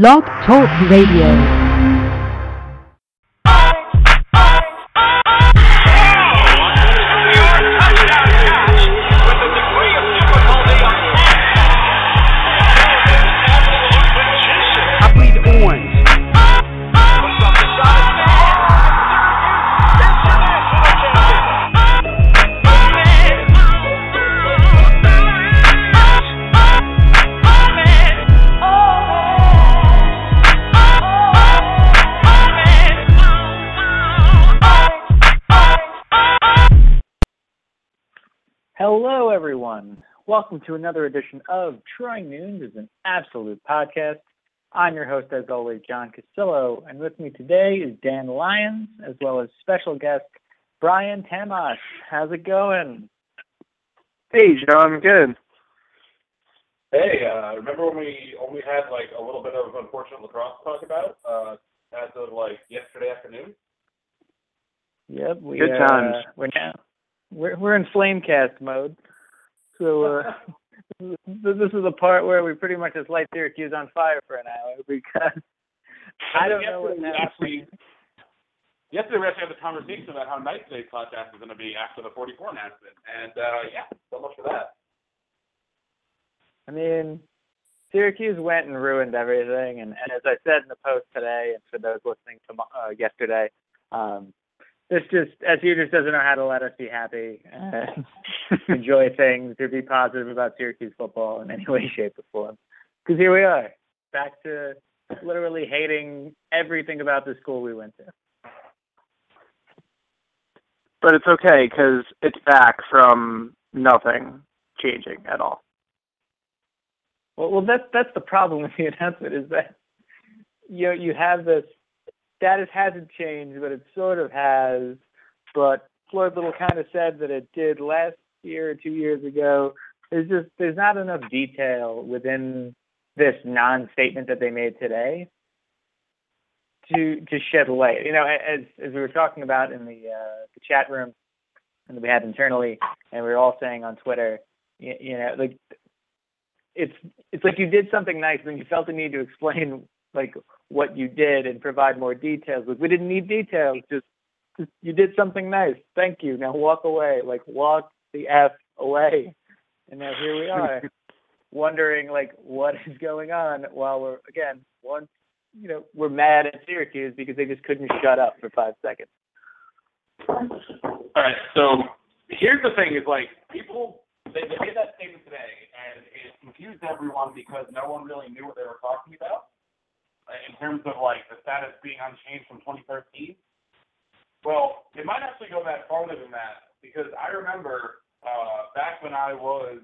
Blog Talk Radio. Welcome to another edition of Troy Nunes is an Absolute Podcast. I'm your host, as always, John Cassillo, and with me today is Dan Lyons, as well as special guest Brian Tamash. How's it going? Hey, John, good. Hey, uh, remember when we only had like a little bit of unfortunate lacrosse to talk about uh, as of like yesterday afternoon? Yep, we Good uh, times. we're now we're we're in flamecast mode. So uh, this is the part where we pretty much just light Syracuse on fire for an hour because I don't know what actually. Yesterday we actually had the conversation about how nice today's podcast is going to be after the 44 announcement, and uh, yeah, so much for that. I mean, Syracuse went and ruined everything, and, and as I said in the post today, and for those listening to uh, yesterday, um, this just SU just doesn't know how to let us be happy, and enjoy things, or be positive about Syracuse football in any way, shape, or form. Because here we are, back to literally hating everything about the school we went to. But it's okay because it's back from nothing changing at all. Well, well, that's that's the problem with the announcement is that you know, you have this status hasn't changed, but it sort of has. But Floyd Little kind of said that it did last year or two years ago. There's just there's not enough detail within this non-statement that they made today to to shed light. You know, as as we were talking about in the uh, the chat room and we had internally, and we were all saying on Twitter, you, you know, like it's it's like you did something nice and you felt the need to explain like what you did and provide more details. Like we didn't need details, just, just you did something nice. Thank you. Now walk away. Like walk the F away. And now here we are, wondering like what is going on while we're again once you know, we're mad at Syracuse because they just couldn't shut up for five seconds. All right, so here's the thing: is like people they, they made that statement today, and it confused everyone because no one really knew what they were talking about in terms of like the status being unchanged from 2013. Well, it might actually go back farther than that because I remember uh, back when I was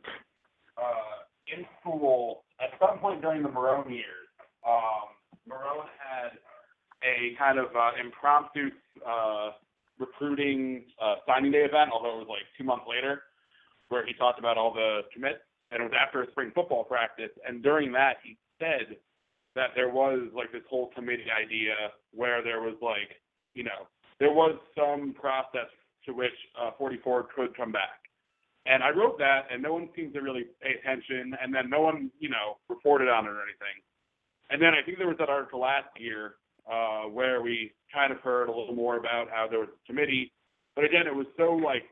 uh, in school at some point during the Marrone years. Um, Marrone had a kind of uh, impromptu uh, recruiting uh, signing day event, although it was like two months later, where he talked about all the commits, and it was after a spring football practice. And during that, he said that there was like this whole committee idea where there was like, you know, there was some process to which uh, 44 could come back. And I wrote that, and no one seemed to really pay attention, and then no one, you know, reported on it or anything. And then I think there was that article last year uh, where we kind of heard a little more about how there was a committee, but again, it was so like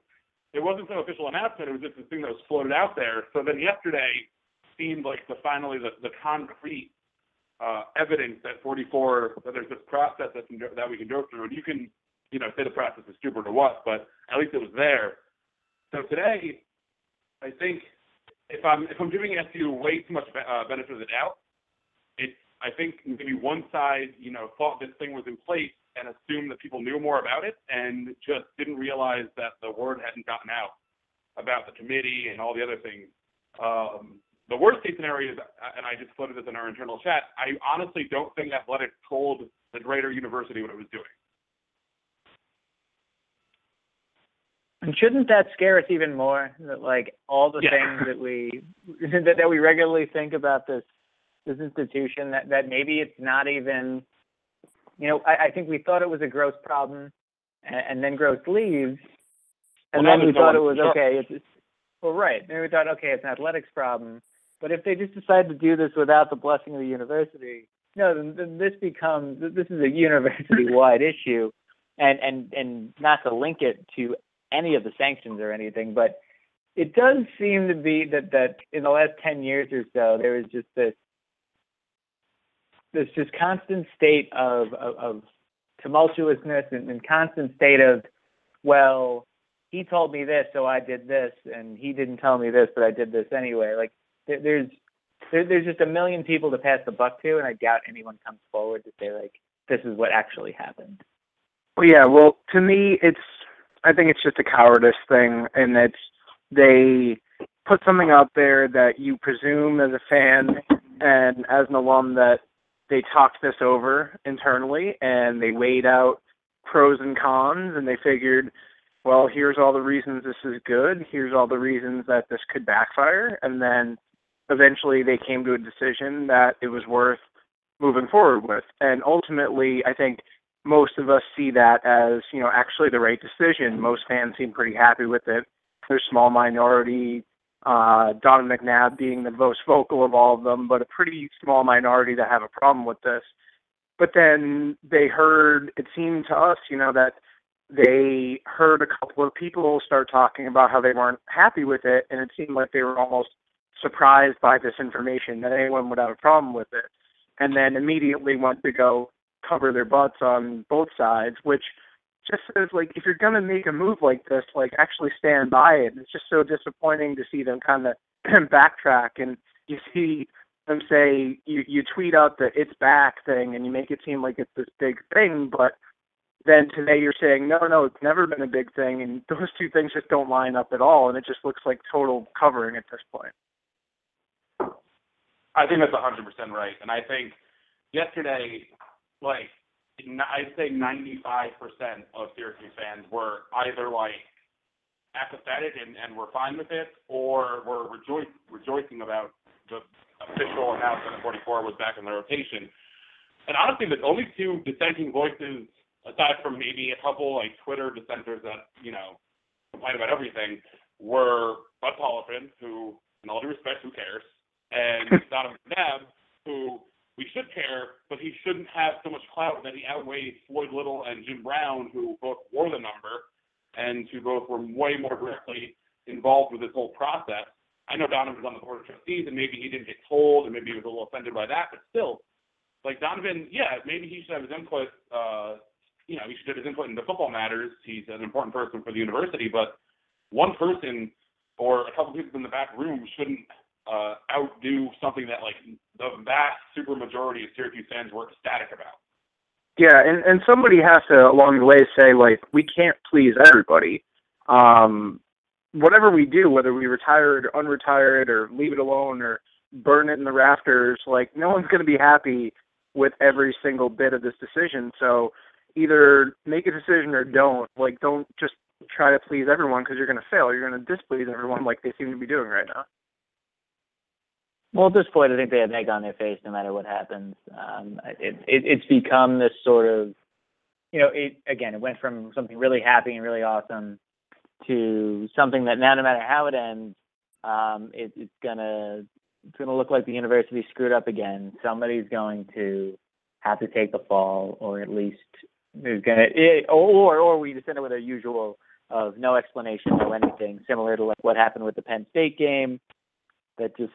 it wasn't some official announcement. It was just this thing that was floated out there. So then yesterday seemed like the finally the, the concrete uh, evidence at 44 that there's this process that can, that we can go through, and you can, you know, say the process is stupid or what, but at least it was there. So today, I think if I'm if I'm giving SU way too much uh, benefit of the doubt, it's I think maybe one side, you know, thought this thing was in place and assumed that people knew more about it and just didn't realize that the word hadn't gotten out about the committee and all the other things. Um, the worst case scenario is, uh, and I just floated this in our internal chat, I honestly don't think Athletic told the greater university what it was doing. And shouldn't that scare us even more? That like all the Yeah. things that we that, that we regularly think about this this institution that that maybe it's not even you know I, I think we thought it was a Gross problem and, and then Gross leaves and Well, then we thought it was okay it's well right then we thought okay it's an athletics problem but if they just decide to do this without the blessing of the university no then, then this becomes this is a university wide issue. And and and not to link it to any of the sanctions or anything, but it does seem to be that that in the last ten years or so there was just this this just constant state of of, of tumultuousness and, and constant state of well he told me this so I did this and he didn't tell me this but I did this anyway. Like there, there's there, there's just a million people to pass the buck to and I doubt anyone comes forward to say like this is what actually happened. Well, yeah. Well, to me, it's I think it's just a cowardice thing, and it's they put something out there that you presume as a fan and as an alum that they talked this over internally and they weighed out pros and cons and they figured, well, here's all the reasons this is good, here's all the reasons that this could backfire, and then eventually they came to a decision that it was worth moving forward with. And ultimately, I think most of us see that as you know actually the right decision. Most fans seem pretty happy with it. There's small minority, uh, Don McNabb being the most vocal of all of them, but a pretty small minority that have a problem with this. But then they heard, it seemed to us, you know, that they heard a couple of people start talking about how they weren't happy with it, and it seemed like they were almost surprised by this information that anyone would have a problem with it, and then immediately want to go cover their butts on both sides, which just says like if you're gonna make a move like this, like actually stand by it. It's just so disappointing to see them kind of backtrack and you see them say you you tweet out the it's back thing and you make it seem like it's this big thing, but then today you're saying no, no, it's never been a big thing, and those two things just don't line up at all, and it just looks like total covering at this point. I think that's 100% right. And I think yesterday, like, I'd say 95% of Syracuse fans were either like apathetic and, and were fine with it, or were rejoice, rejoicing about the official announcement that 44 was back in the rotation. And honestly, the only two dissenting voices, aside from maybe a couple like Twitter dissenters that you know complain about everything, were Bud Poliquin, who, in all due respect, who cares, and Donovan McNabb, who we should care, but he shouldn't have so much clout that he outweighs Floyd Little and Jim Brown, who both wore the number and who both were way more directly involved with this whole process. I know Donovan was on the board of trustees, and maybe he didn't get told, and maybe he was a little offended by that, but still, like Donovan, yeah, maybe he should have his input. Uh, you know, he should have his input into football matters. He's an important person for the university, but one person or a couple people in the back room shouldn't uh, outdo something that like the vast super majority of Syracuse fans were ecstatic about. Yeah, and and somebody has to along the way say like we can't please everybody. Um, whatever we do, whether we retire it or unretired or leave it alone or burn it in the rafters, like no one's going to be happy with every single bit of this decision. So either make a decision or don't. Like don't just try to please everyone because you're going to fail. You're going to displease everyone like they seem to be doing right now. Well, at this point, I think they have egg on their face no matter what happens. Um, it, it, it's become this sort of, you know, it again, it went from something really happy and really awesome to something that now, no matter how it ends, um, it, it's gonna it's gonna look like the university screwed up again. Somebody's going to have to take the fall, or at least is gonna, it, or or we just end up with our usual of no explanation, no anything, similar to like what happened with the Penn State game, that just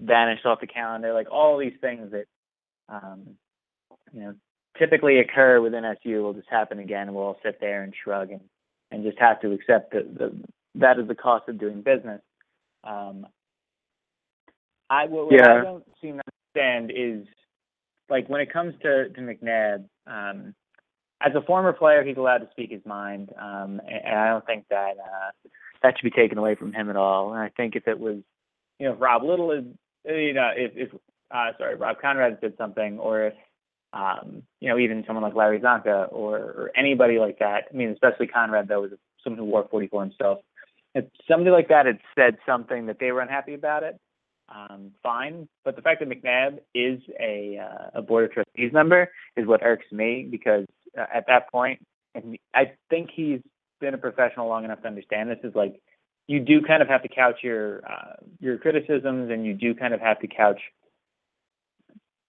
vanished off the calendar. Like all these things that um, you know, typically occur within SU will just happen again. We'll all sit there and shrug and, and just have to accept that the, that is the cost of doing business. Um, I what, what Yeah. I don't seem to understand is like when it comes to to McNabb. Um, as a former player, he's allowed to speak his mind, um, and, and I don't think that uh, that should be taken away from him at all. And I think if it was, you know, if Rob Little is, you know, if if uh, sorry, Rob Konrad did something, or if um, you know, even someone like Larry Csonka or, or anybody like that. I mean, especially Konrad, though, was someone who wore 44 himself. If somebody like that had said something that they were unhappy about it, um, fine. But the fact that McNabb is a uh, a board of trustees member is what irks me because uh, at that point, and I think he's been a professional long enough to understand this is like you do kind of have to couch your uh, your criticisms and you do kind of have to couch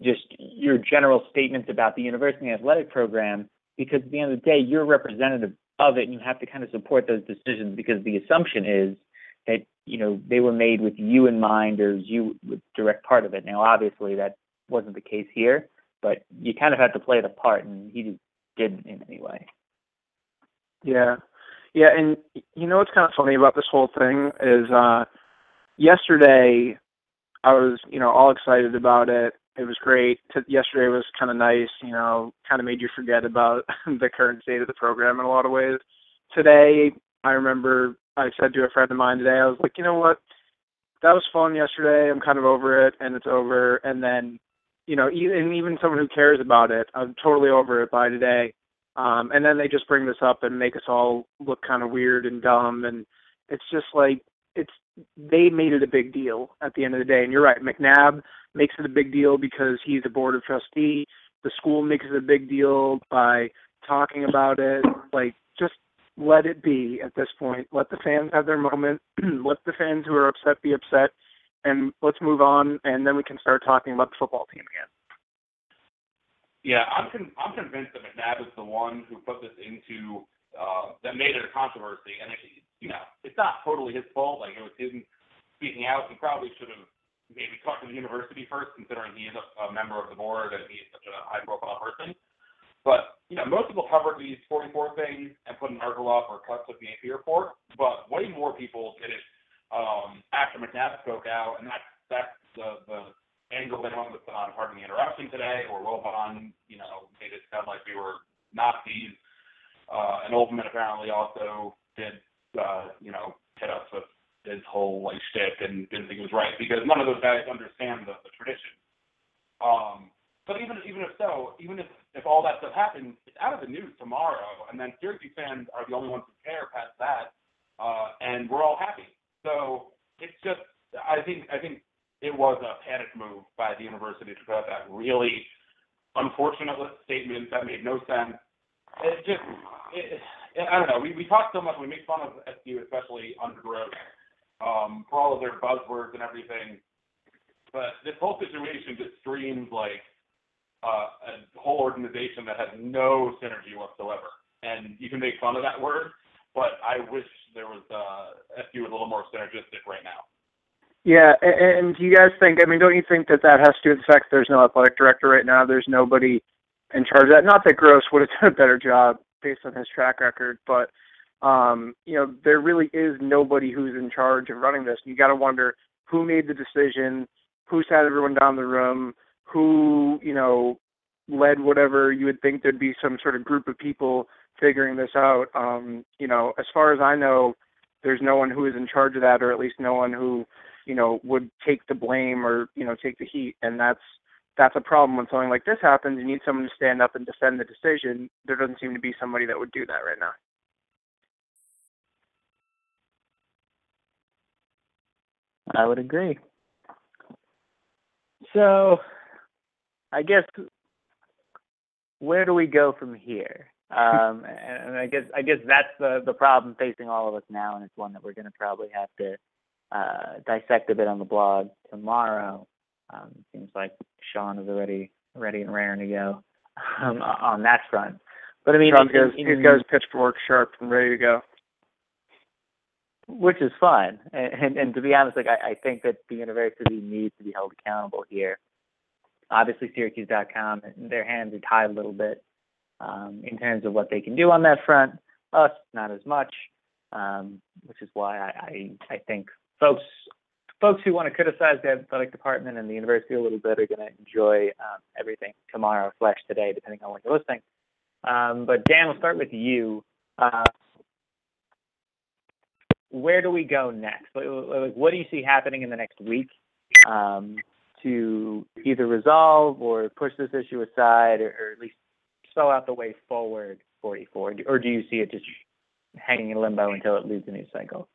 just your general statements about the university athletic program because at the end of the day you're representative of it and you have to kind of support those decisions because the assumption is that you know they were made with you in mind or you direct part of it now obviously that wasn't the case here but you kind of had to play the part and he just didn't in any way Yeah. Yeah, and you know what's kind of funny about this whole thing is uh yesterday I was, you know, all excited about it. It was great. T- yesterday was kind of nice, you know, kind of made you forget about the current state of the program in a lot of ways. Today, I remember I said to a friend of mine today, I was like, you know what? That was fun yesterday. I'm kind of over it and it's over. And then, you know, even even someone who cares about it, I'm totally over it by today. Um, and then they just bring this up and make us all look kind of weird and dumb. And it's just like, it's, they made it a big deal at the end of the day. And you're right, McNabb makes it a big deal because he's a board of trustee. The school makes it a big deal by talking about it. Like, just let it be at this point. Let the fans have their moment. let the fans who are upset be upset. And let's move on. And then we can start talking about the football team again. Yeah, I'm I'm convinced that McNabb is the one who put this into uh, that made it a controversy, and you know it's not totally his fault. Like it was him speaking out. He probably should have maybe talked to the university first, considering he is a, a member of the board and he's such a high-profile person. But you know, most people covered these 44 things and put an article up or cut took the AP report, but way more people did it um, after McNabb spoke out, and that's that's the the angle they went with on Pardon the Interruption today, or Wilbon, you know, made it sound like we were Nazis. Uh, and Olbermann apparently also did, uh, you know, hit us with his whole like shtick and didn't think it was right because none of those guys understand the, the tradition. Um, but even even if so, even if if all that stuff happens, it's out of the news tomorrow, and then Syracuse fans are the only ones who care past that, uh, and we're all happy. So it's just, I think I think it was a panic move by the university to put out that really unfortunate statement that made no sense. It just, it, I don't know. We we talk so much, we make fun of SU, especially undergrowth, um, for all of their buzzwords and everything. But this whole situation just screams like uh, a whole organization that has no synergy whatsoever. And you can make fun of that word, but I wish there was uh, SU was a little more synergistic right now. Yeah, and do you guys think? I mean, don't you think that that has to do with the fact there's no athletic director right now? There's nobody in charge of that. Not that Gross would have done a better job based on his track record, but um, you know, there really is nobody who's in charge of running this. You got to wonder who made the decision, who sat everyone down the room, who you know led whatever you would think there'd be some sort of group of people figuring this out. Um, you know, as far as I know, there's no one who is in charge of that, or at least no one who you know would take the blame or you know take the heat and that's that's a problem when something like this happens you need someone to stand up and defend the decision there doesn't seem to be somebody that would do that right now I would agree. So, I guess where do we go from here? Um, and, and I guess I guess that's the the problem facing all of us now, and it's one that we're going to probably have to uh, dissect a bit on the blog tomorrow. Um, seems like Sean is already ready and raring to go um, on that front. But I mean, Sean's in- in- got his pitchfork sharp and ready to go which is fine. And, and and to be honest, like I, I think that the university needs to be held accountable here. obviously Syracuse.com, their hands are tied a little bit um, in terms of what they can do on that front. Us, not as much, um, which is why I, I, I think folks folks who want to criticize the athletic department and the university a little bit are going to enjoy um, everything tomorrow slash today, depending on when you're listening. Um, but Dan, we'll start with you. Uh, where do we go next? Like, what do you see happening in the next week um, to either resolve or push this issue aside, or, or, at least spell out the way forward 44? Or do you see it just hanging in limbo until it leads a new cycle?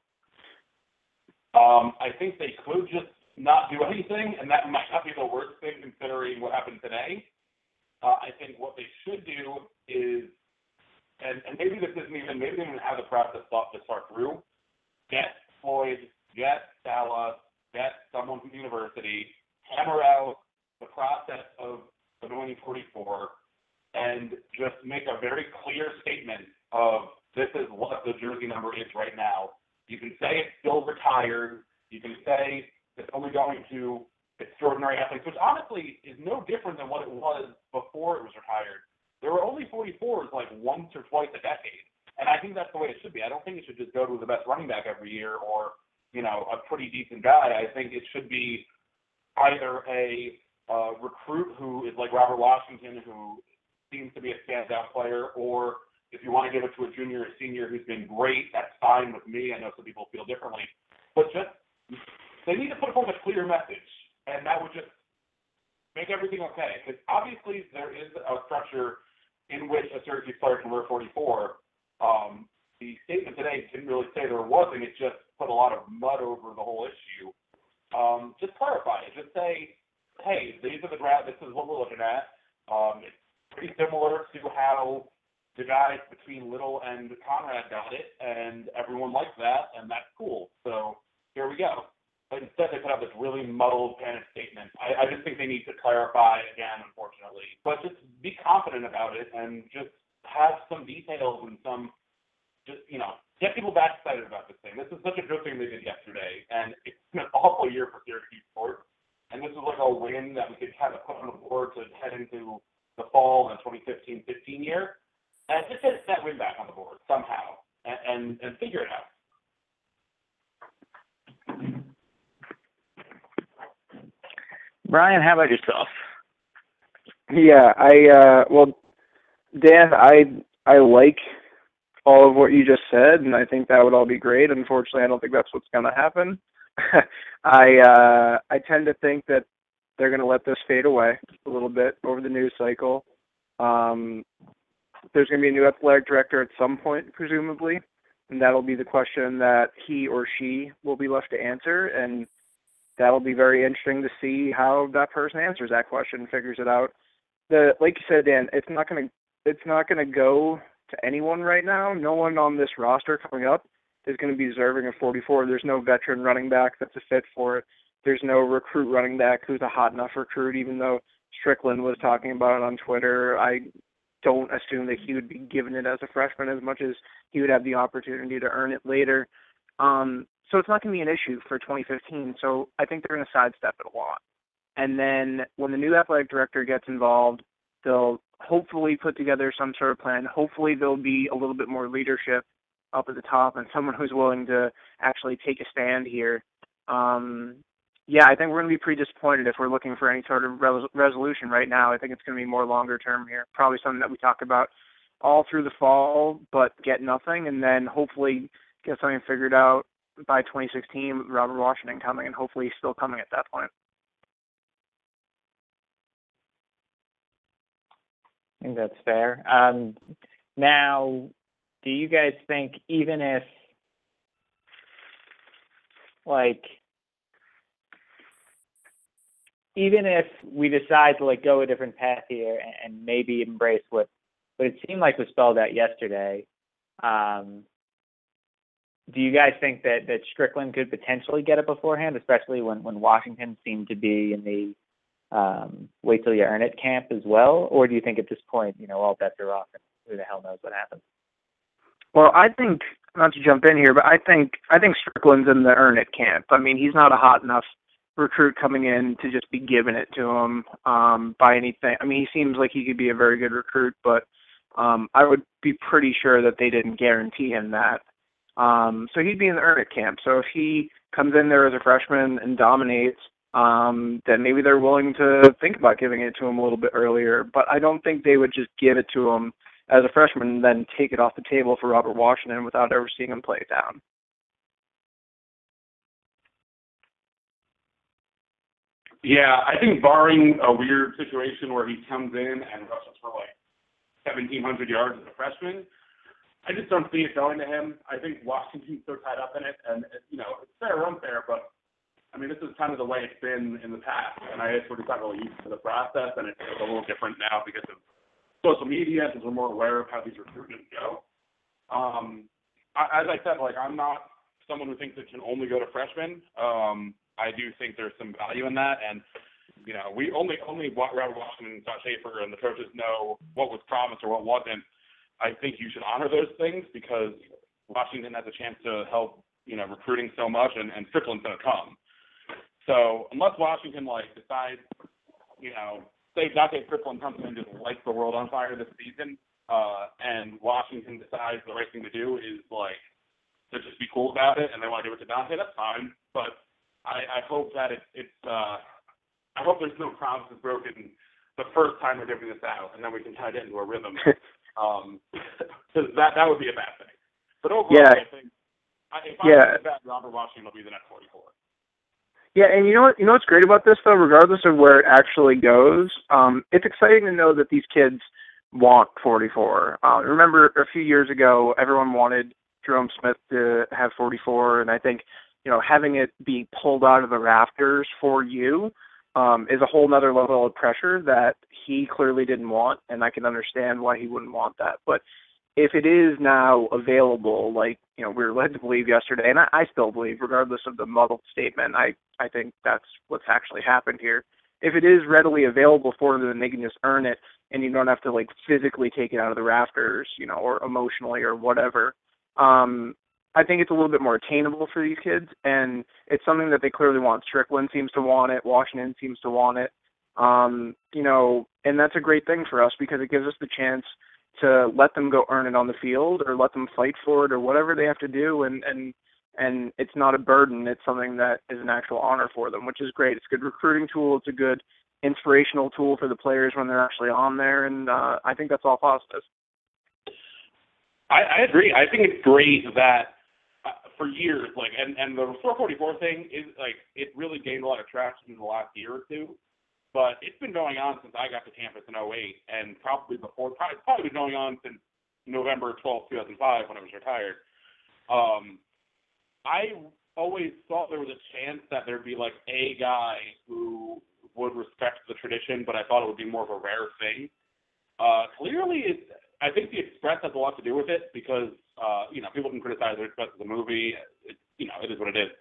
Um, I think they could just not do anything, and that might not be the worst thing considering what happened today. Uh, I think what they should do is, and, and maybe this isn't even, maybe they even have the process thought this far through, get Floyd, get Salah, get someone from the university, hammer out the process of anointing 44, and just make a very clear statement of this is what the jersey number is right now. You can say it's still retired. You can say it's only going to extraordinary athletes, which honestly is no different than what it was before it was retired. There were only 44s like once or twice a decade. And I think that's the way it should be. I don't think it should just go to the best running back every year or, you know, a pretty decent guy. I think it should be either a uh, recruit who is like Robert Washington, who seems to be a standout player, or if you want to give it to a junior or senior who's been great, that's fine with me. I know some people feel differently. But just, they need to put forth a clear message, and that would just make everything okay. Because obviously there is a structure in which a Syracuse player can wear 44, um, the statement today didn't really say there wasn't. It just put a lot of mud over the whole issue. Um, just clarify it. Just say, hey, these are the draft. This is what we're looking at. Um, it's pretty similar to how the guys between Little and Konrad got it, and everyone likes that, and that's cool. So here we go. But instead, they put out this really muddled panic statement. I, I just think they need to clarify again, unfortunately. But just be confident about it and just have some details and some, just, you know, get people back excited about this thing. This is such a good thing they did yesterday, and it's been an awful year for Syracuse sports. And this is like a win that we could kind of put on the board to head into the fall and 2015-15 year. And just get that win back on the board somehow and, and, and figure it out. Brian, how about yourself? Yeah, I uh well Dan, I I like all of what you just said, and I think that would all be great. Unfortunately, I don't think that's what's going to happen. I uh, I tend to think that they're going to let this fade away a little bit over the news cycle. Um, there's going to be a new athletic director at some point, presumably, and that'll be the question that he or she will be left to answer, and that'll be very interesting to see how that person answers that question, and figures it out. The like you said, Dan, it's not going to it's not going to go to anyone right now. No one on this roster coming up is going to be deserving of 44. There's no veteran running back that's a fit for it. There's no recruit running back who's a hot enough recruit, even though Strickland was talking about it on Twitter. I don't assume that he would be given it as a freshman as much as he would have the opportunity to earn it later. Um, so it's not going to be an issue for 2015. So I think they're going to sidestep it a lot. And then when the new athletic director gets involved, they'll hopefully put together some sort of plan. Hopefully there'll be a little bit more leadership up at the top and someone who's willing to actually take a stand here. Um, yeah, I think we're going to be pretty disappointed if we're looking for any sort of res- resolution right now. I think it's going to be more longer term here. Probably something that we talk about all through the fall, but get nothing, and then hopefully get something figured out by 2016 with Robert Washington coming, and hopefully still coming at that point. I think that's fair. Um, now, do you guys think even if, like, even if we decide to like go a different path here and, maybe embrace what what it seemed like was spelled out yesterday, um, do you guys think that that Strickland could potentially get it beforehand, especially when when Washington seemed to be in the um, wait till you earn it camp as well, or do you think at this point, you know, all bets are off and who the hell knows what happens? Well, I think not to jump in here, but I think I think Strickland's in the earn it camp. I mean, he's not a hot enough recruit coming in to just be giving it to him um, by anything. I mean, he seems like he could be a very good recruit, but um, I would be pretty sure that they didn't guarantee him that. Um, so he'd be in the earn it camp. So if he comes in there as a freshman and dominates, um, then maybe they're willing to think about giving it to him a little bit earlier. But I don't think they would just give it to him as a freshman and then take it off the table for Robert Washington without ever seeing him play it down. Yeah, I think barring a weird situation where he comes in and rushes for like 1,700 yards as a freshman, I just don't see it going to him. I think Washington's so tied up in it, and you know, it's fair or unfair, but I mean, this is kind of the way it's been in the past, and I sort of got really used to the process, and it's a little different now because of social media, because we're more aware of how these recruitments go. Um, I, as I said, like I'm not someone who thinks it can only go to freshmen. Um, I do think there's some value in that, and you know, we only only Robert Washington and Scott Shafer and the coaches know what was promised or what wasn't. I think you should honor those things because Washington has a chance to help, you know, recruiting so much, and and Strickland's going to come. So unless Washington like decides, you know, say Dontae Strickland comes in and just lights the world on fire this season, uh, and Washington decides the right thing to do is like to just be cool about it, and they want to do it to Dontae, that's fine. But I, I hope that it, it's uh, I hope there's no promises broken the first time we're giving this out, and then we can tie it into a rhythm. um, that that would be a bad thing. But overall, Yeah. I think I, if Yeah. I'm bad, Robert Washington will be the next 44. Yeah, and you know what? You know what's great about this though, regardless of where it actually goes, um, it's exciting to know that these kids want 44. Uh, remember a few years ago, everyone wanted Jerome Smith to have 44, and I think you know having it be pulled out of the rafters for you um, is a whole nother level of pressure that he clearly didn't want, and I can understand why he wouldn't want that. But if it is now available, like you know we were led to believe yesterday, and I, I still believe, regardless of the muddled statement, I I think that's what's actually happened here. If it is readily available for them, they can just earn it, and you don't have to like physically take it out of the rafters, you know, or emotionally or whatever. Um, I think it's a little bit more attainable for these kids, and it's something that they clearly want. Strickland seems to want it. Washington seems to want it. Um, you know, and that's a great thing for us because it gives us the chance to let them go earn it on the field or let them fight for it or whatever they have to do and and and it's not a burden it's something that is an actual honor for them which is great it's a good recruiting tool it's a good inspirational tool for the players when they're actually on there and uh i think that's all positive I, I agree. I think it's great that for years, like, and and the 444 thing is like it really gained a lot of traction in the last year or two. But it's been going on since I got to campus in 08, and probably before, probably, probably been going on since November 12, 2005, when I was retired. Um, I always thought there was a chance that there'd be like a guy who would respect the tradition, but I thought it would be more of a rare thing. Uh, clearly, it, I think The Express has a lot to do with it because uh, you know people can criticize The as a movie. It, you know, it is what it is.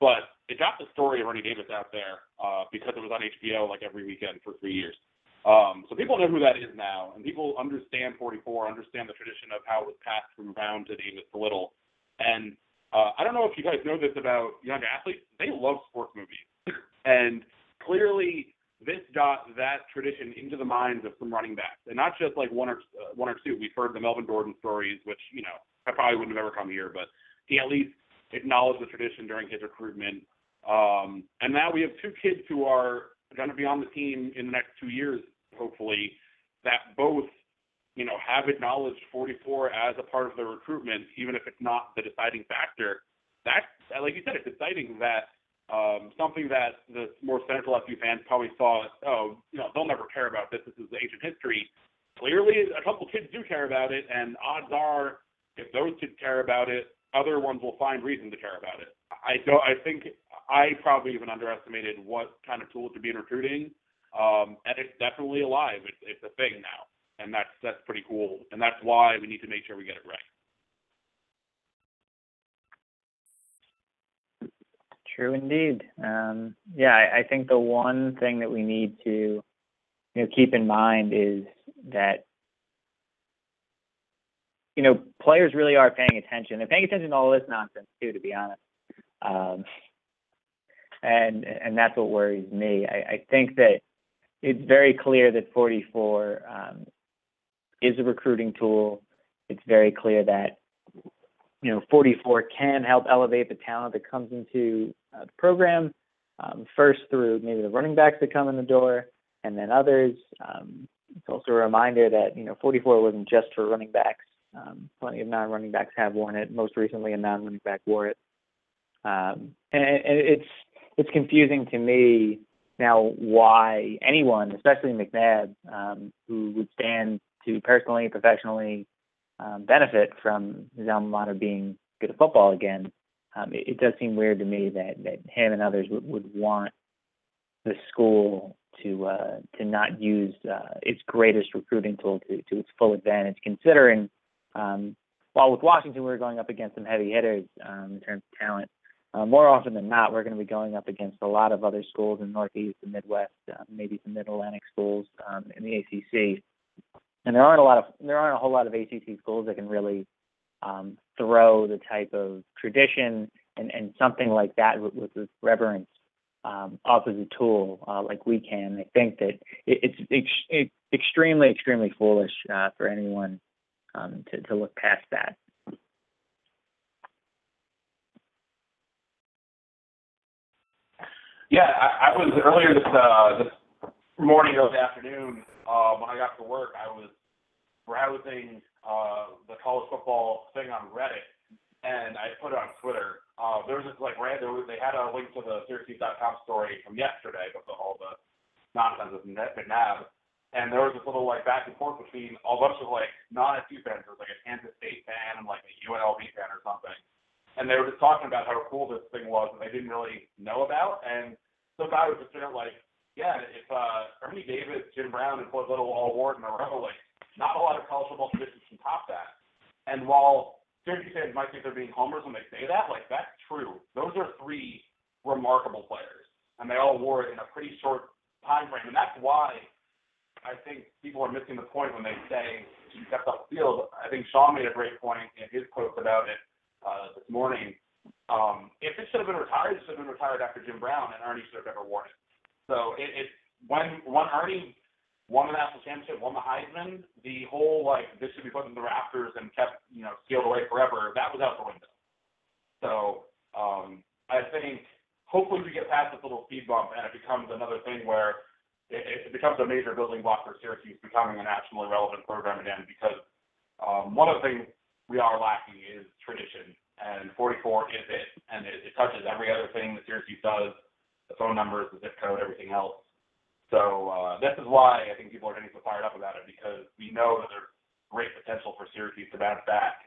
But it got the story of Ernie Davis out there uh, because it was on HBO like every weekend for three years. Um, so people know who that is now, and people understand 44, understand the tradition of how it was passed from Brown to Davis to Little. And uh, I don't know if you guys know this about young athletes. They love sports movies, and clearly this got that tradition into the minds of some running backs, and not just like one or uh, one or two. We've heard the Melvin Gordon stories, which you know I probably wouldn't have ever come here, but he at least acknowledged the tradition during his recruitment. Um, and now we have two kids who are going to be on the team in the next two years, hopefully, that both, you know, have acknowledged 44 as a part of the recruitment, even if it's not the deciding factor. That's, like you said, it's exciting that um, something that the more central FU fans probably thought, oh, you know, they'll never care about this. This is ancient history. Clearly, a couple kids do care about it, and odds are, if those kids care about it, other ones will find reason to care about it. I don't. I think I probably even underestimated what kind of tool could be in recruiting, um, and it's definitely alive. It's, it's a thing now, and that's that's pretty cool. And that's why we need to make sure we get it right. True indeed. Um, yeah, I, I think the one thing that we need to you know keep in mind is that you know players really are paying attention. They're paying attention to all this nonsense too, to be honest. Um, and and that's what worries me. I, I think that it's very clear that 44 um, is a recruiting tool. It's very clear that you know 44 can help elevate the talent that comes into uh, the program. Um, first through maybe the running backs that come in the door, and then others. Um, it's also a reminder that you know 44 wasn't just for running backs. Um, plenty of non-running backs have worn it. Most recently, a non-running back wore it. Um, and, and it's it's confusing to me now why anyone, especially McNabb, um, who would stand to personally, professionally um, benefit from his alma mater being good at football again, um, it, it, does seem weird to me that, that him and others would, would want the school to uh, to not use uh, its greatest recruiting tool to, to its full advantage, considering um, while with Washington we're going up against some heavy hitters um, in terms of talent, uh, more often than not, we're going to be going up against a lot of other schools in the Northeast, the Midwest, uh, maybe some Mid Atlantic schools um, in the ACC. And there aren't a lot of there aren't a whole lot of ACC schools that can really um, throw the type of tradition and, and something like that with, with reverence um, off as a tool uh, like we can. I think that it, it's ex- extremely, extremely foolish uh, for anyone um, to, to look past that. Yeah, I, I was earlier this uh, this morning or this afternoon uh, when I got to work. I was browsing uh, the college football thing on Reddit, and I put it on Twitter. Uh, there was this like random. they had a link to the Syracuse.com story from yesterday with all the nonsense with McNabb, and there was this little like back and forth between a bunch of like non-SU fans. There was like a Kansas State fan and like a UNLV fan or something and they were just talking about how cool this thing was that they didn't really know about. And some guy was just sort of like, yeah, if uh, Ernie Davis, Jim Brown, and Floyd Little all it in a row, like not a lot of college football traditions can top that. And while Syracuse fans might think they're being homers when they say that, like that's true. Those are three remarkable players, and they all wore it in a pretty short time frame, and that's why I think people are missing the point when they say he stepped off the field. I think Sean made a great point in his post about it uh, this morning. Um, if it should have been retired, it should have been retired after Jim Brown, and Ernie should have never worn it. So it, it when when Ernie won the national championship, won the Heisman, the whole like this should be put in the rafters and kept you know sealed away forever. That was out the window. So um, I think hopefully we get past this little speed bump and it becomes another thing where it, becomes a major building block for Syracuse becoming a nationally relevant program again because um, one of the things we are lacking is tradition, and 44 is it, and it, touches every other thing that Syracuse does, the phone numbers, the zip code, everything else. So uh, this is why I think people are getting so fired up about it because we know that there's great potential for Syracuse to bounce back,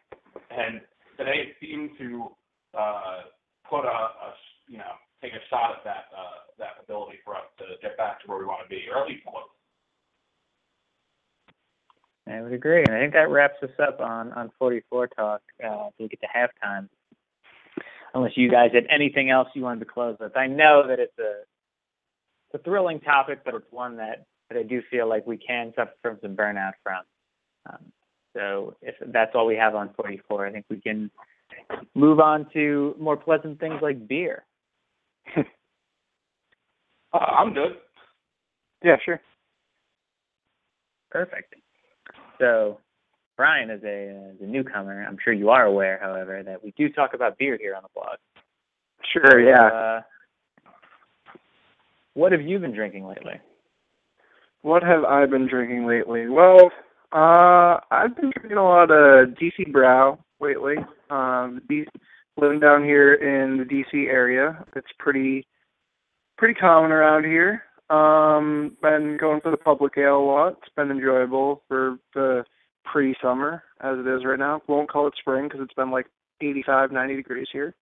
and today seemed to uh, put a, a you know take a shot at that uh, that ability for us to get back to where we want to be, or at least close. I would agree, and I think that wraps us up on on 44 talk. Uh, we get to halftime. Unless you guys had anything else you wanted to close with, I know that it's a it's a thrilling topic, but it's one that that I do feel like we can suffer from some burnout from. Um, so if that's all we have on 44, I think we can move on to more pleasant things like beer. uh, I'm good. Yeah, sure. Perfect. So, Brian is a, is a newcomer. I'm sure you are aware, however, that we do talk about beer here on the blog. Sure, yeah. Uh, what have you been drinking lately? What have I been drinking lately? Well, uh, I've been drinking a lot of DC Brau lately. Um, DC, living down here in the DC area, it's pretty pretty common around here. Um, been going for the public ale a lot. It's been enjoyable for the pre-summer as it is right now. Won't call it spring because it's been like 85, 90 degrees here.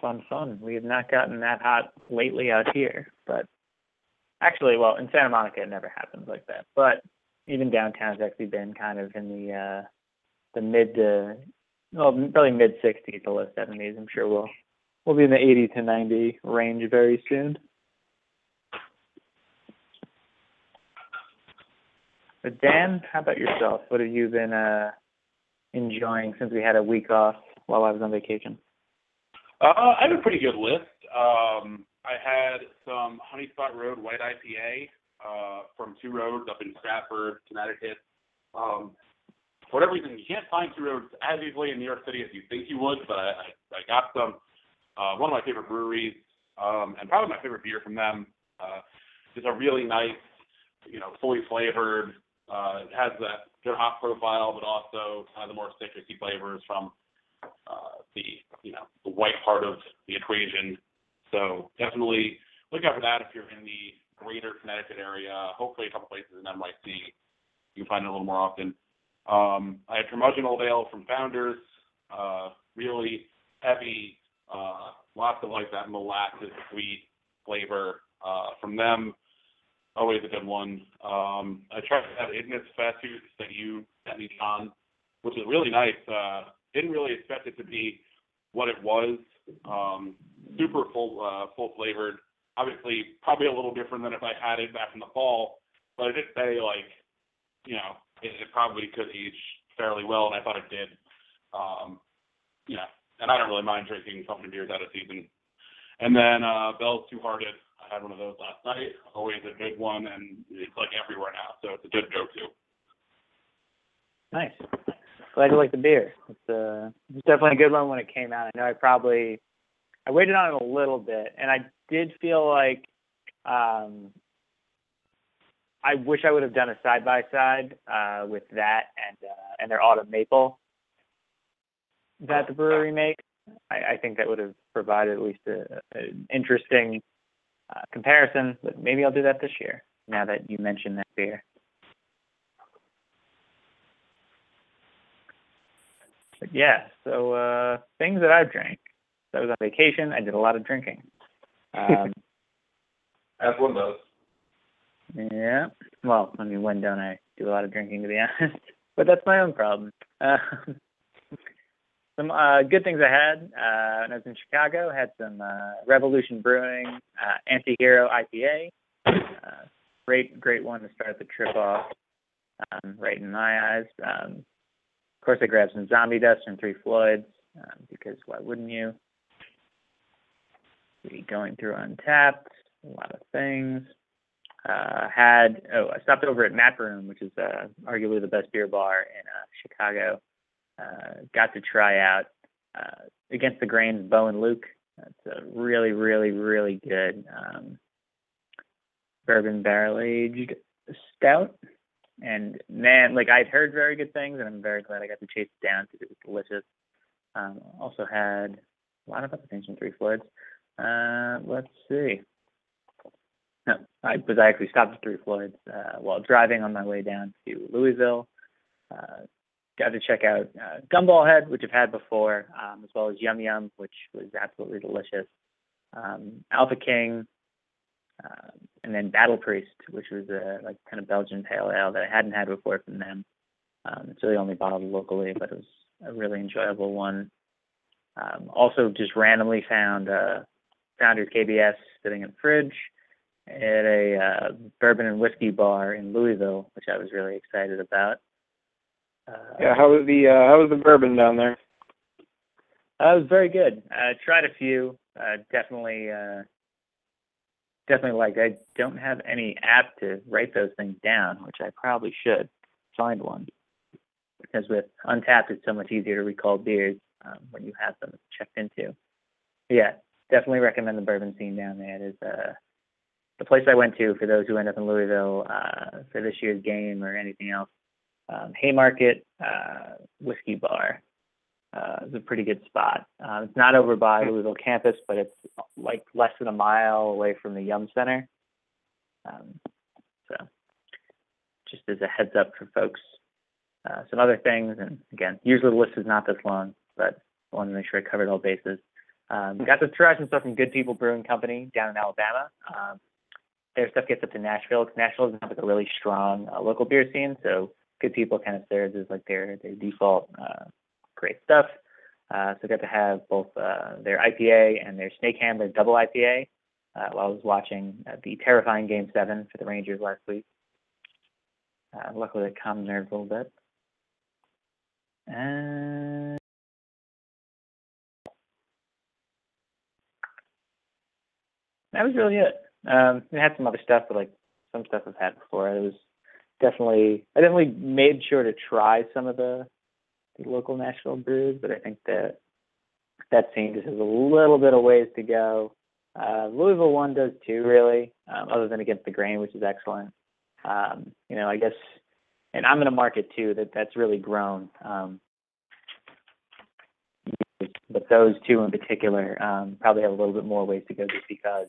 Fun, fun. We have not gotten that hot lately out here, but actually, well, in Santa Monica it never happens like that. But even downtown has actually been kind of in the uh the mid to well, probably mid 60s to low 70s. I'm sure we'll we'll be in the 80 to 90 range very soon. But Dan, how about yourself? What have you been uh, enjoying since we had a week off while I was on vacation? Uh, I have a pretty good list. Um, I had some Honeyspot Road White IPA uh, from Two Roads up in Stratford, Connecticut. Um, for whatever reason, you can't find Two Roads as easily in New York City as you think you would, but I, I, I got some. Uh, one of my favorite breweries, um, and probably my favorite beer from them. Uh, is a really nice, you know, fully flavored. Uh, it has that good hop profile, but also kind of the more citrusy flavors from uh, the you know the white part of the equation. So definitely look out for that if you're in the greater Connecticut area. Hopefully, a couple places in NYC you can find it a little more often. Um, I had curmudgeon ale from Founders, uh, really heavy, lots of like that molasses sweet flavor uh, from them. Always a good one. Um, I tried that Ignis Festus that you sent me, John, which is really nice. Uh, didn't really expect it to be what it was. Um, super full, uh, full flavored. Obviously, probably a little different than if I had it back in the fall, but I did say like, you know, it, it probably could age fairly well, and I thought it did. Um, know, and I don't really mind drinking something beers out of season. And then uh, Bell's Two Hearted. I had one of those last night. Always a good one, and it's like everywhere now, so it's a good go-to. Nice. Glad you like the beer. It's uh, it's definitely a good one when it came out. I know I probably I waited on it a little bit, and I did feel like um, I wish I would have done a side by side with that and uh, and their autumn maple that the brewery makes. I, I think that would have provided at least a, an interesting uh, comparison. But maybe I'll do that this year. Now that you mentioned that beer. But yeah, so uh, things that I've drank. So I was on vacation. I did a lot of drinking. Um, As one does. yeah. Well, I mean, when don't I do a lot of drinking, to be honest? But that's my own problem. Uh, some uh, good things I had uh, when I was in Chicago. Had some uh, Revolution Brewing uh, Anti-Hero IPA. Uh, great, great one to start the trip off. Um, right in my eyes. Um, of course, I grabbed some Zombie Dust from Three Floyds um, because why wouldn't you? Be going through Untappd, a lot of things. Uh, had oh, I stopped over at Map Room, which is uh, arguably the best beer bar in uh, Chicago. Uh, got to try out uh, Against the Grain's Bo and Luke. It's a really, really, really good um, bourbon barrel aged stout. And man, like I'd heard very good things, and I'm very glad I got to chase it down because it was delicious. Um, also had a lot of other things from Three Floyds. Uh, let's see. No, I was I actually stopped at Three Floyds uh, while driving on my way down to Louisville. Uh, got to check out uh, Gumball Head, which I've had before, um, as well as Yum Yum, which was absolutely delicious. Um, Alpha King, uh, and then Battle Priest, which was a like kind of Belgian pale ale that I hadn't had before from them. Um, it's really only bottled locally, but it was a really enjoyable one. Um, also, just randomly found uh, Founders KBS sitting in the fridge at a uh, bourbon and whiskey bar in Louisville, which I was really excited about. Uh, Yeah, how was the uh, how was the bourbon down there? Uh, it was very good. I tried a few. Uh, definitely, uh, definitely liked. I don't have any app to write those things down, which I probably should find one. Because with Untappd, it's so much easier to recall beers um, when you have them checked into. But yeah, definitely recommend the bourbon scene down there. It is uh, the place I went to for those who end up in Louisville uh, for this year's game or anything else. Um, Haymarket uh, Whiskey Bar uh, is a pretty good spot. Uh, it's not over by Louisville campus, but it's like less than a mile away from the Yum Center. Um, so, just as a heads up for folks. Uh, some other things, and again, usually the list is not this long, but I wanted to make sure I covered all bases. Um, got to try some stuff from Good People Brewing Company down in Alabama. Um, their stuff gets up to Nashville. Nashville doesn't have like a really strong uh, local beer scene, so Good People kind of serves as like their their default uh, great stuff. Uh, so got to have both uh, their IPA and their Snake Handler double IPA uh, while I was watching uh, the terrifying Game Seven for the Rangers last week. Uh, luckily, it calmed nerves a little bit. And that was really it. Um, we had some other stuff, but like some stuff I've had before. It was definitely I definitely made sure to try some of the, the local Nashville brews, but I think that that scene just has a little bit of ways to go. Uh, Louisville one does too, really, um, other than against the grain, which is excellent. Um, you know, I guess, and I'm going to mark it too that that's really grown. Um, but those two in particular um, probably have a little bit more ways to go just because,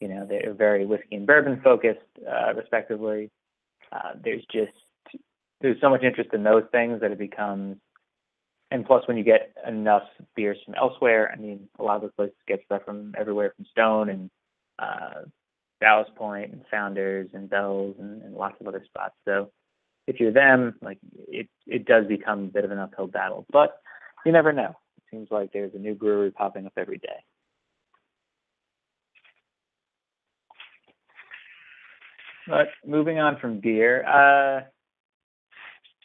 you know, they're very whiskey and bourbon focused, uh, respectively. Uh, there's just there's so much interest in those things that it becomes and plus when you get enough beers from elsewhere, I mean, a lot of those places get stuff from everywhere from Stone and uh, Ballast Point and Founders and Bells and, and lots of other spots. So if you're them, like it, it does become a bit of an uphill battle, but you never know. It seems like there's a new brewery popping up every day. But moving on from beer, uh,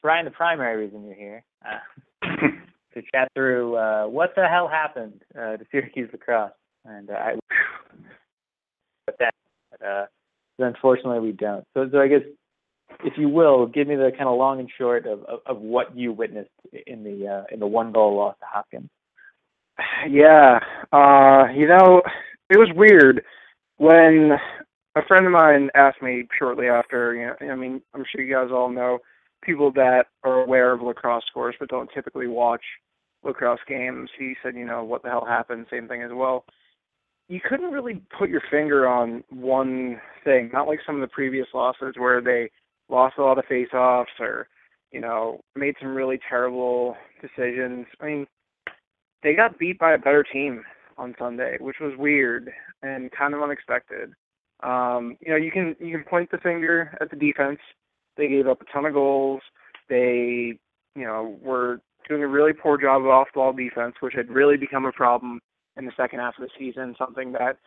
Brian, the primary reason you're here. Uh, to chat through uh, what the hell happened uh, to Syracuse lacrosse, and uh, I, but that, uh, unfortunately, we don't. So, so I guess if you will, give me the kind of long and short of, of, of what you witnessed in the uh, in the one goal loss to Hopkins. Yeah, uh, you know, it was weird when a friend of mine asked me shortly after. You know, I mean, I'm sure you guys all know people that are aware of lacrosse scores but don't typically watch lacrosse games. He said, you know, what the hell happened? Same thing as well. You couldn't really put your finger on one thing, not like some of the previous losses where they lost a lot of face-offs or, you know, made some really terrible decisions. I mean, they got beat by a better team on Sunday, which was weird and kind of unexpected. Um, you know, you can you can point the finger at the defense. They gave up a ton of goals. They, you know, were doing a really poor job of off-ball defense, which had really become a problem in the second half of the season. Something that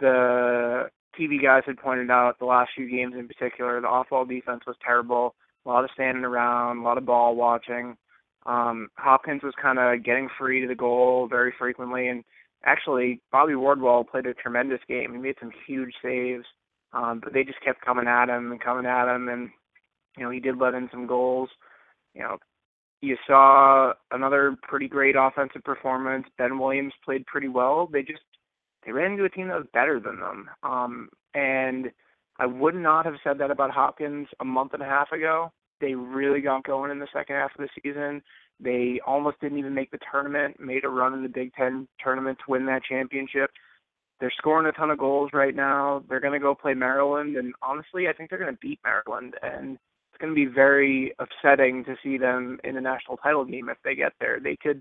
the TV guys had pointed out the last few games in particular. The off-ball defense was terrible. A lot of standing around, a lot of ball watching. Um, Hopkins was kind of getting free to the goal very frequently, and actually Bobby Wardwell played a tremendous game. He made some huge saves, um, but they just kept coming at him and coming at him, and you know he did let in some goals. You know, you saw another pretty great offensive performance. Ben Williams played pretty well. They just they ran into a team that was better than them. Um, and I would not have said that about Hopkins a month and a half ago. They really got going in the second half of the season. They almost didn't even make the tournament, made a run in the Big Ten tournament to win that championship. They're scoring a ton of goals right now. They're going to go play Maryland, and honestly, I think they're going to beat Maryland. And it's going to be very upsetting to see them in a national title game if they get there. They could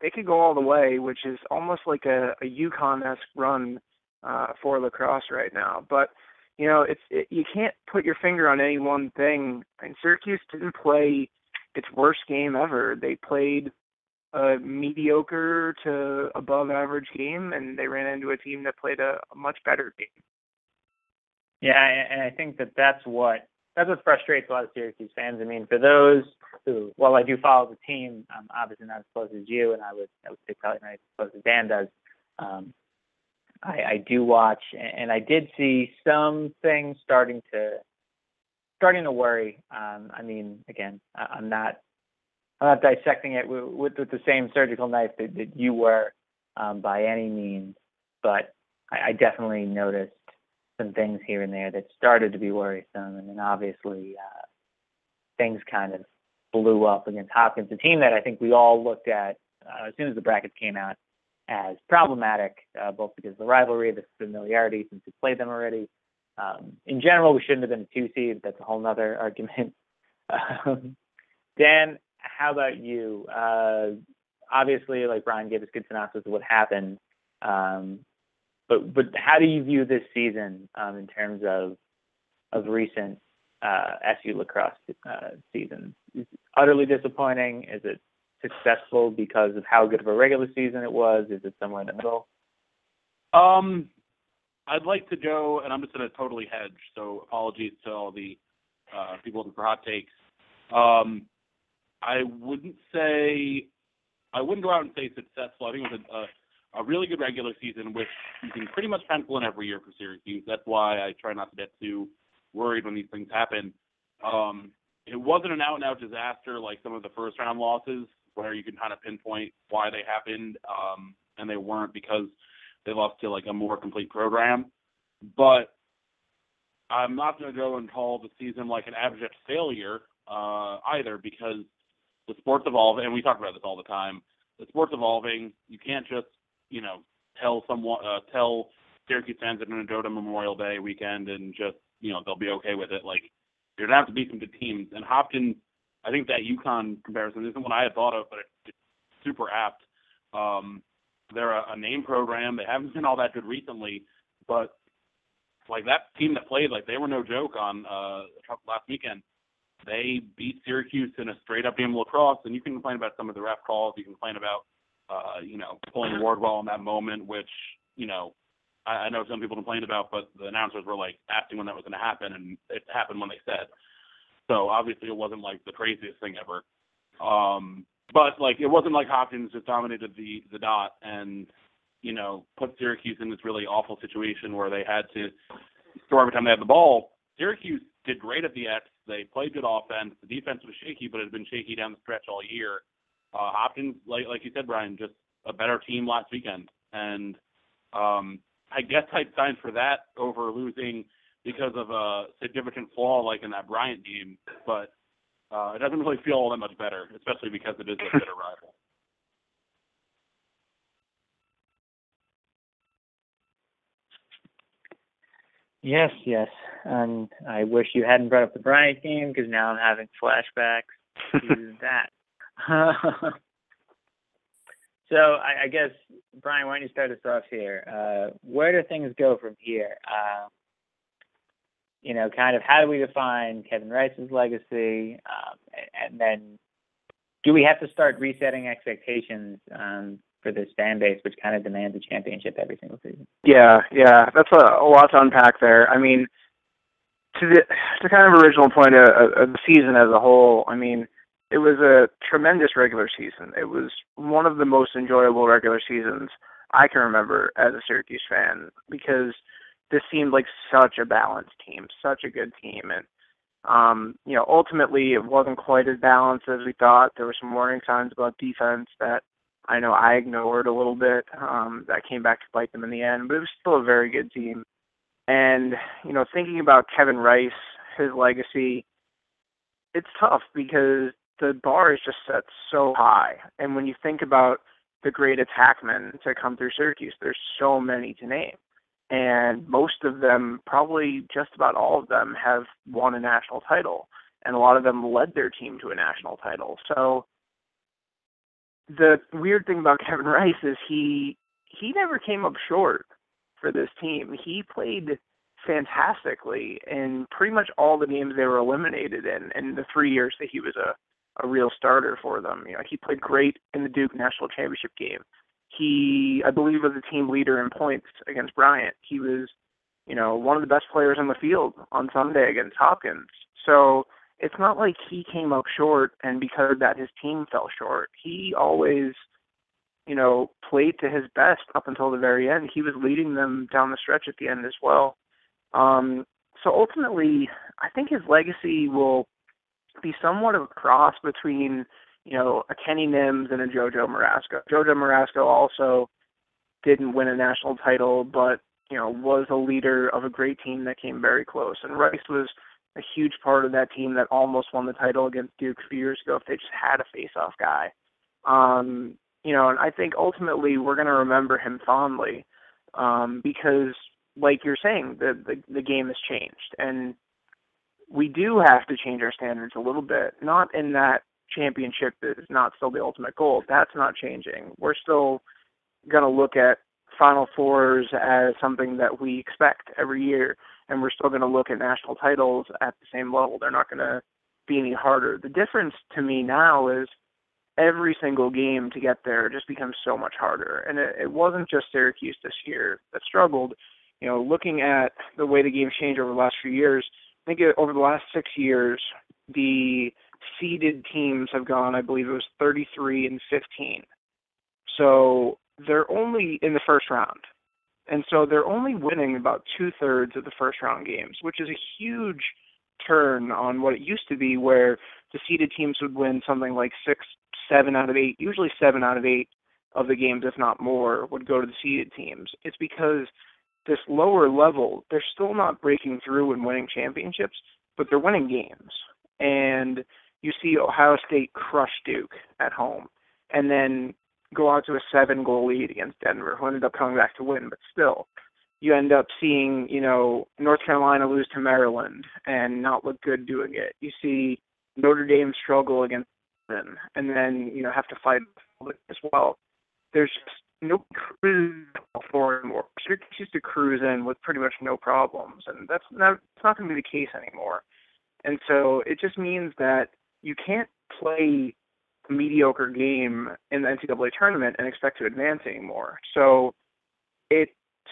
they could go all the way, which is almost like a, a UConn-esque run uh, for lacrosse right now. But you know, it's it, you can't put your finger on any one thing. I And Syracuse didn't play its worst game ever. They played a mediocre to above average game, and they ran into a team that played a, a much better game. Yeah, and I think that that's what that's what frustrates a lot of Syracuse fans. I mean, for those who, while I do follow the team, I'm obviously not as close as you, and I would, I would say probably not as close as Dan does. Um, I, I do watch, and I did see some things starting to starting to worry. Um, I mean, again, I, I'm not I'm not dissecting it with, with, with the same surgical knife that, that you were um, by any means, but I, I definitely noticed some things here and there that started to be worrisome, and then obviously uh, things kind of blew up against Hopkins, a team that I think we all looked at uh, as soon as the brackets came out as problematic, uh, both because of the rivalry, the familiarity since we played them already. Um, in general, we shouldn't have been a two seed. That's a whole other argument. Um, Dan, how about you? Uh, obviously, like Brian gave us good synopsis of what happened. Um, but but how do you view this season um, in terms of of recent uh, SU lacrosse uh, seasons? Is it utterly disappointing? Is it successful because of how good of a regular season it was? Is it somewhere in the middle? Um, I'd like to go, and I'm just going to totally hedge. So apologies to all the uh, people for hot takes. Um, I wouldn't say I wouldn't go out and say successful. I think it was a, a a really good regular season, which you can pretty much pencil in every year for Syracuse. That's why I try not to get too worried when these things happen. Um, it wasn't an out and out disaster like some of the first round losses where you can kind of pinpoint why they happened, um, and they weren't because they lost to like a more complete program. But I'm not going to go and call the season like an abject failure uh, either because the sport's evolving, and we talk about this all the time. The sport's evolving. You can't just, you know, tell someone, uh, tell Syracuse fans that going to go to Memorial Day weekend and just, you know, they'll be okay with it. Like, you're gonna have to beat some good teams. And Hopkins, I think that UConn comparison isn't one I had thought of, but it's super apt. Um, they're a, a name program. They haven't been all that good recently, but like that team that played, like they were no joke on uh last weekend. They beat Syracuse in a straight up game of lacrosse, and you can complain about some of the ref calls. You can complain about, uh, you know, pulling Wardwell in that moment, which, you know, I, I know some people complained about, but the announcers were like asking when that was going to happen, and it happened when they said. So obviously it wasn't like the craziest thing ever. Um, but like it wasn't like Hopkins just dominated the the dot and you know put Syracuse in this really awful situation where they had to score every time they had the ball. Syracuse did great at the X. They played good offense. The defense was shaky, but it had been shaky down the stretch all year. Uh, Hopkins, like like you said, Brian, just a better team last weekend, and um, I guess I'd sign for that over losing because of a significant flaw like in that Bryant game, but uh, it doesn't really feel all that much better, especially because it is a bitter rival. Yes, yes, and I wish you hadn't brought up the Bryant game because now I'm having flashbacks to that. so I, I guess Brian, why don't you start us off here? Uh, where do things go from here? Uh, you know, kind of how do we define Kevin Rice's legacy, um, and, then do we have to start resetting expectations um, for this fan base, which kind of demands a championship every single season? Yeah, yeah, that's a, a lot to unpack there. I mean, to the to kind of original point of, of the season as a whole, I mean, it was a tremendous regular season. It was one of the most enjoyable regular seasons I can remember as a Syracuse fan because this seemed like such a balanced team, such a good team, and um, you know, ultimately it wasn't quite as balanced as we thought. There were some warning signs about defense that I know I ignored a little bit. Um, that came back to bite them in the end, but it was still a very good team. And you know, thinking about Kevin Rice, his legacy, it's tough because the bar is just set so high. And when you think about the great attackmen to come through Syracuse, there's so many to name and most of them, probably just about all of them, have won a national title, and a lot of them led their team to a national title. So the weird thing about Kevin Rice is he he never came up short for this team. He played fantastically in pretty much all the games they were eliminated in in the three years that he was a a real starter for them. You know, he played great in the Duke national championship game he, I believe, was the team leader in points against Bryant. He was, you know, one of the best players on the field on Sunday against Hopkins. So it's not like he came up short and because of that his team fell short. He always, you know, played to his best up until the very end. He was leading them down the stretch at the end as well. Um, so ultimately, I think his legacy will be somewhat of a cross between you know, a Kenny Nims and a JoJo Marasco. JoJo Marasco also didn't win a national title, but you know, was a leader of a great team that came very close. And Rice was a huge part of that team that almost won the title against Duke a few years ago if they just had a face-off guy. Um, you know, and I think ultimately we're going to remember him fondly um, because, like you're saying, the, the the game has changed, and we do have to change our standards a little bit. Not in that championship is not still the ultimate goal. That's not changing. We're still going to look at Final Fours as something that we expect every year, and we're still going to look at national titles at the same level. They're not going to be any harder. The difference to me now is every single game to get there just becomes so much harder. And it, it wasn't just Syracuse this year that struggled. You know, looking at the way the game's changed over the last few years, I think over the last six years, the seeded teams have gone, I believe it was 33 and 15. So they're only in the first round. And so they're only winning about two thirds of the first round games, which is a huge turn on what it used to be where the seeded teams would win something like six, seven out of eight, usually seven out of eight of the games, if not more, would go to the seeded teams. It's because this lower level, they're still not breaking through and winning championships, but they're winning games. And you see Ohio State crush Duke at home and then go out to a seven goal lead against Denver, who ended up coming back to win, but still. You end up seeing, you know, North Carolina lose to Maryland and not look good doing it. You see Notre Dame struggle against them and then, you know, have to fight as well. There's just no cruise for anymore. Syracuse used to cruise in with pretty much no problems, and that's not it's not going to be the case anymore. And so it just means that you can't play a mediocre game in the NCAA tournament and expect to advance anymore. So it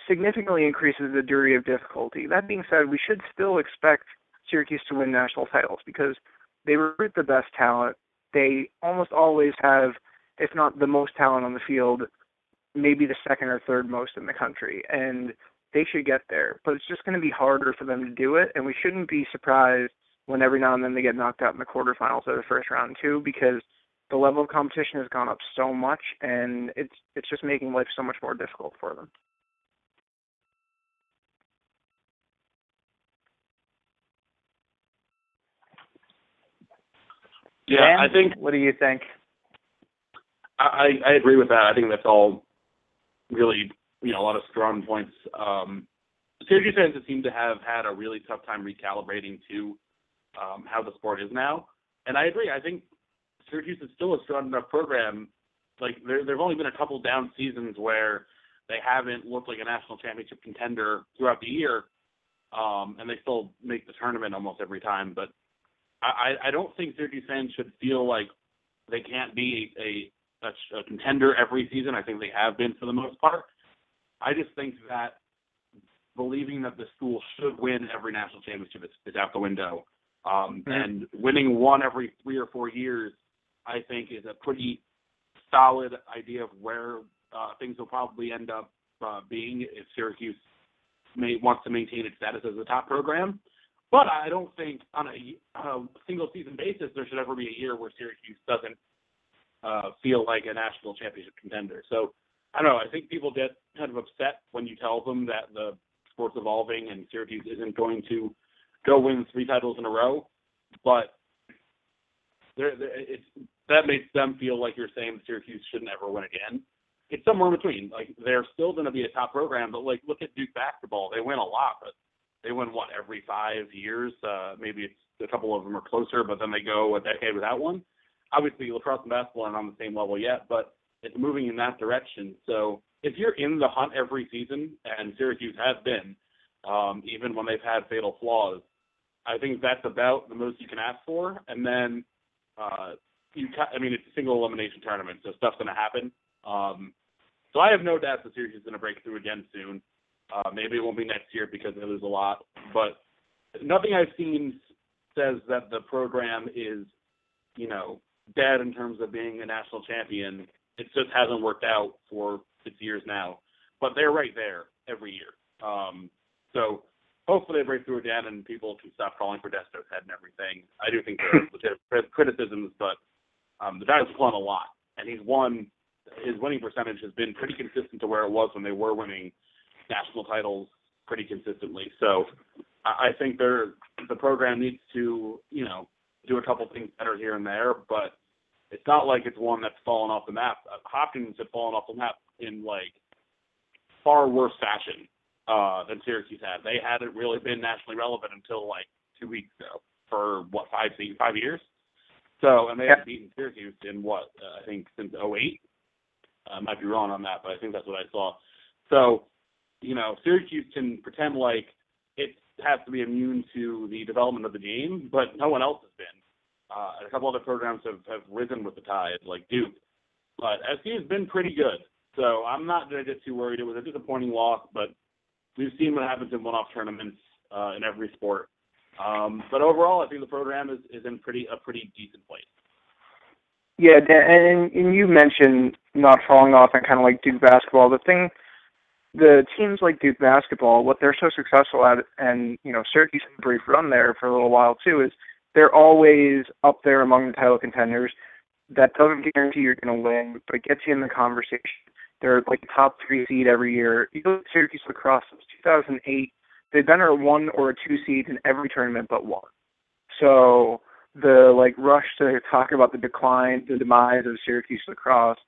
significantly increases the degree of difficulty. That being said, we should still expect Syracuse to win national titles because they recruit the best talent. They almost always have, if not the most talent on the field, maybe the second or third most in the country. And they should get there. But it's just going to be harder for them to do it. And we shouldn't be surprised when every now and then they get knocked out in the quarterfinals or the first round too, because the level of competition has gone up so much, and it's it's just making life so much more difficult for them. Yeah, Dan, I think What do you think? I, I agree with that. I think that's all really, you know, a lot of strong points. Um, Syracuse fans seem to have had a really tough time recalibrating to um, how the sport is now. And I agree. I think Syracuse is still a strong enough program. Like there, there've only been a couple down seasons where they haven't looked like a national championship contender throughout the year, um, and they still make the tournament almost every time. But I, I don't think Syracuse fans should feel like they can't be a, a, a contender every season. I think they have been for the most part. I just think that believing that the school should win every national championship is, is out the window. Um, Mhm. And winning one every three or four years, I think, is a pretty solid idea of where uh, things will probably end up uh, being if Syracuse may, wants to maintain its status as a top program. But I don't think on a, a single season basis there should ever be a year where Syracuse doesn't uh, feel like a national championship contender. So I don't know. I think people get kind of upset when you tell them that the sport's evolving and Syracuse isn't going to go win three titles in a row. But there, there- it's that makes them feel like you're saying Syracuse should never win again. It's somewhere in between. Like they're still going to be a top program, but like look at Duke basketball. They win a lot, but they win what every five years. Uh, maybe it's a couple of them are closer, but then they go a decade without one. Obviously, lacrosse and basketball aren't on the same level yet, but it's moving in that direction. So if you're in the hunt every season, and Syracuse has been, um, even when they've had fatal flaws, I think that's about the most you can ask for. And then, uh, you, ca- I mean, it's a single elimination tournament, so stuff's going to happen. Um, so I have no doubt the series is going to break through again soon. Uh, maybe it won't be next year because they lose a lot, but nothing I've seen says that the program is, you know, dead in terms of being a national champion. It just hasn't worked out for six years now, but they're right there every year. Um, so hopefully they break through again and people can stop calling for Desko's head and everything. I do think there are legitimate criticisms, but um, the Giants won a lot, and he's won. His winning percentage has been pretty consistent to where it was when they were winning national titles pretty consistently. So I I think they're the program needs to you know do a couple things better here and there, but it's not like it's one that's fallen off the map. Uh, Hopkins had fallen off the map in like far worse fashion uh, than Syracuse had. They hadn't really been nationally relevant until like two weeks ago for what five five years. So and they haven't beaten Syracuse in what uh, I think since '08. I might be wrong on that, but I think that's what I saw. So you know Syracuse can pretend like it has to be immune to the development of the game, but no one else has been. Uh, a couple other programs have, have risen with the tide, like Duke. But SC has been pretty good. So I'm not going to get too worried. It was a disappointing loss, but we've seen what happens in one-off tournaments uh, in every sport. Um, but overall, I think the program is, in pretty a pretty decent place. Yeah, Dan, and, and you mentioned not falling off and kind of like Duke basketball. The thing, the teams like Duke basketball, what they're so successful at, and you know Syracuse had a brief run there for a little while too, is they're always up there among the title contenders. That doesn't guarantee you're going to win, but it gets you in the conversation. They're like top three seed every year. You look at Syracuse lacrosse since 2008. They've been a one or a two seed in every tournament but one. So the like rush to talk about the decline, the demise of Syracuse lacrosse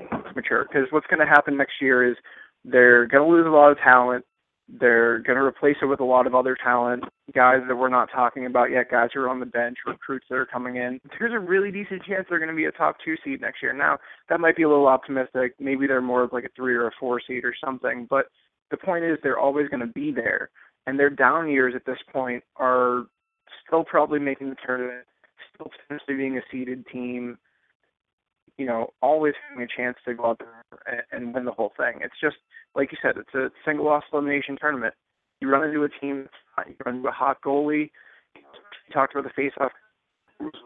is mature. Because what's going to happen next year is they're going to lose a lot of talent. They're going to replace it with a lot of other talent, guys that we're not talking about yet, guys who are on the bench, recruits that are coming in. There's a really decent chance they're going to be a top two seed next year. Now, that might be a little optimistic. Maybe they're more of like a three or a four seed or something. But the point is, they're always going to be there. And their down years at this point are still probably making the tournament, still potentially being a seeded team, you know, always having a chance to go out there and, and win the whole thing. It's just like you said, it's a single loss elimination tournament. You run into a team, you run into a hot goalie. You talked about the face-off.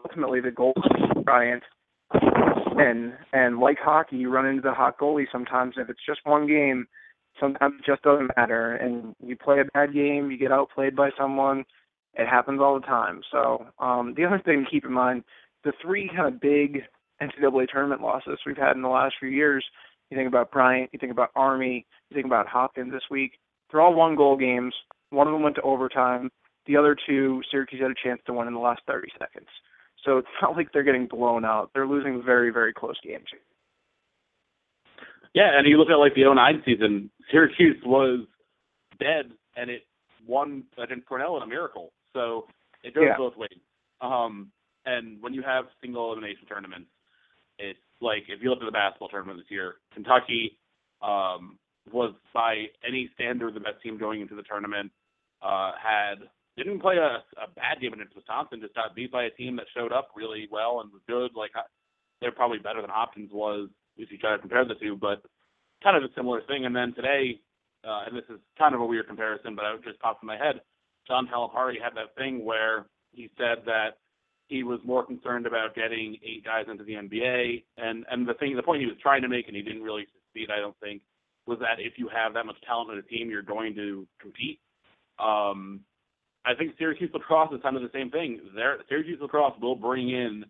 Ultimately, the goal Bryant, and and like hockey, you run into the hot goalie sometimes. If it's just one game, sometimes it just doesn't matter. And you play a bad game, you get outplayed by someone. It happens all the time. So um, the other thing to keep in mind, the three kind of big NCAA tournament losses we've had in the last few years. You think about Bryant, you think about Army, you think about Hopkins this week. They're all one goal games. One of them went to overtime. The other two, Syracuse had a chance to win in the last 30 seconds. So it's not like they're getting blown out. They're losing very, very close games. Yeah, and you look at like the 09 season, Syracuse was dead, and it won against Cornell in a miracle. So it goes Yeah. both ways. Um, and when you have single elimination tournaments, it's like if you look at the basketball tournament this year, Kentucky um, was by any standard the best team going into the tournament. Uh, had didn't play a, a bad game against Wisconsin, just got beat by a team that showed up really well and was good. Like they're probably better than Hopkins was if you try to compare the two, but kind of a similar thing. And then today, uh, and this is kind of a weird comparison, but it just popped in my head. John Calipari had that thing where he said that he was more concerned about getting eight guys into the NBA, and and the thing, the point he was trying to make, and he didn't really succeed, I don't think, was that if you have that much talent in a team, you're going to compete. Um, I think Syracuse lacrosse is kind of the same thing. There, Syracuse lacrosse will bring in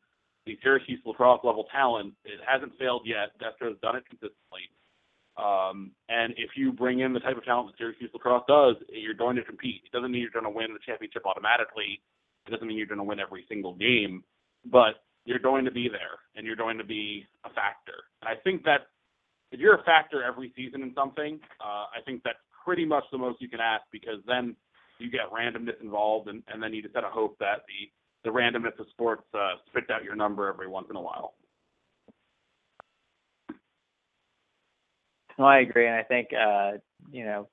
the Syracuse lacrosse level talent. It hasn't failed yet. Desko's done it consistently. Um, and if you bring in the type of talent that Syracuse lacrosse does, you're going to compete. It doesn't mean you're going to win the championship automatically. It doesn't mean you're going to win every single game, but you're going to be there and you're going to be a factor. And I think that if you're a factor every season in something, uh, I think that's pretty much the most you can ask because then you get randomness involved and, and then you just gotta hope that the, the randomness of sports uh, spits out your number every once in a while. No, I agree, and I think uh, you know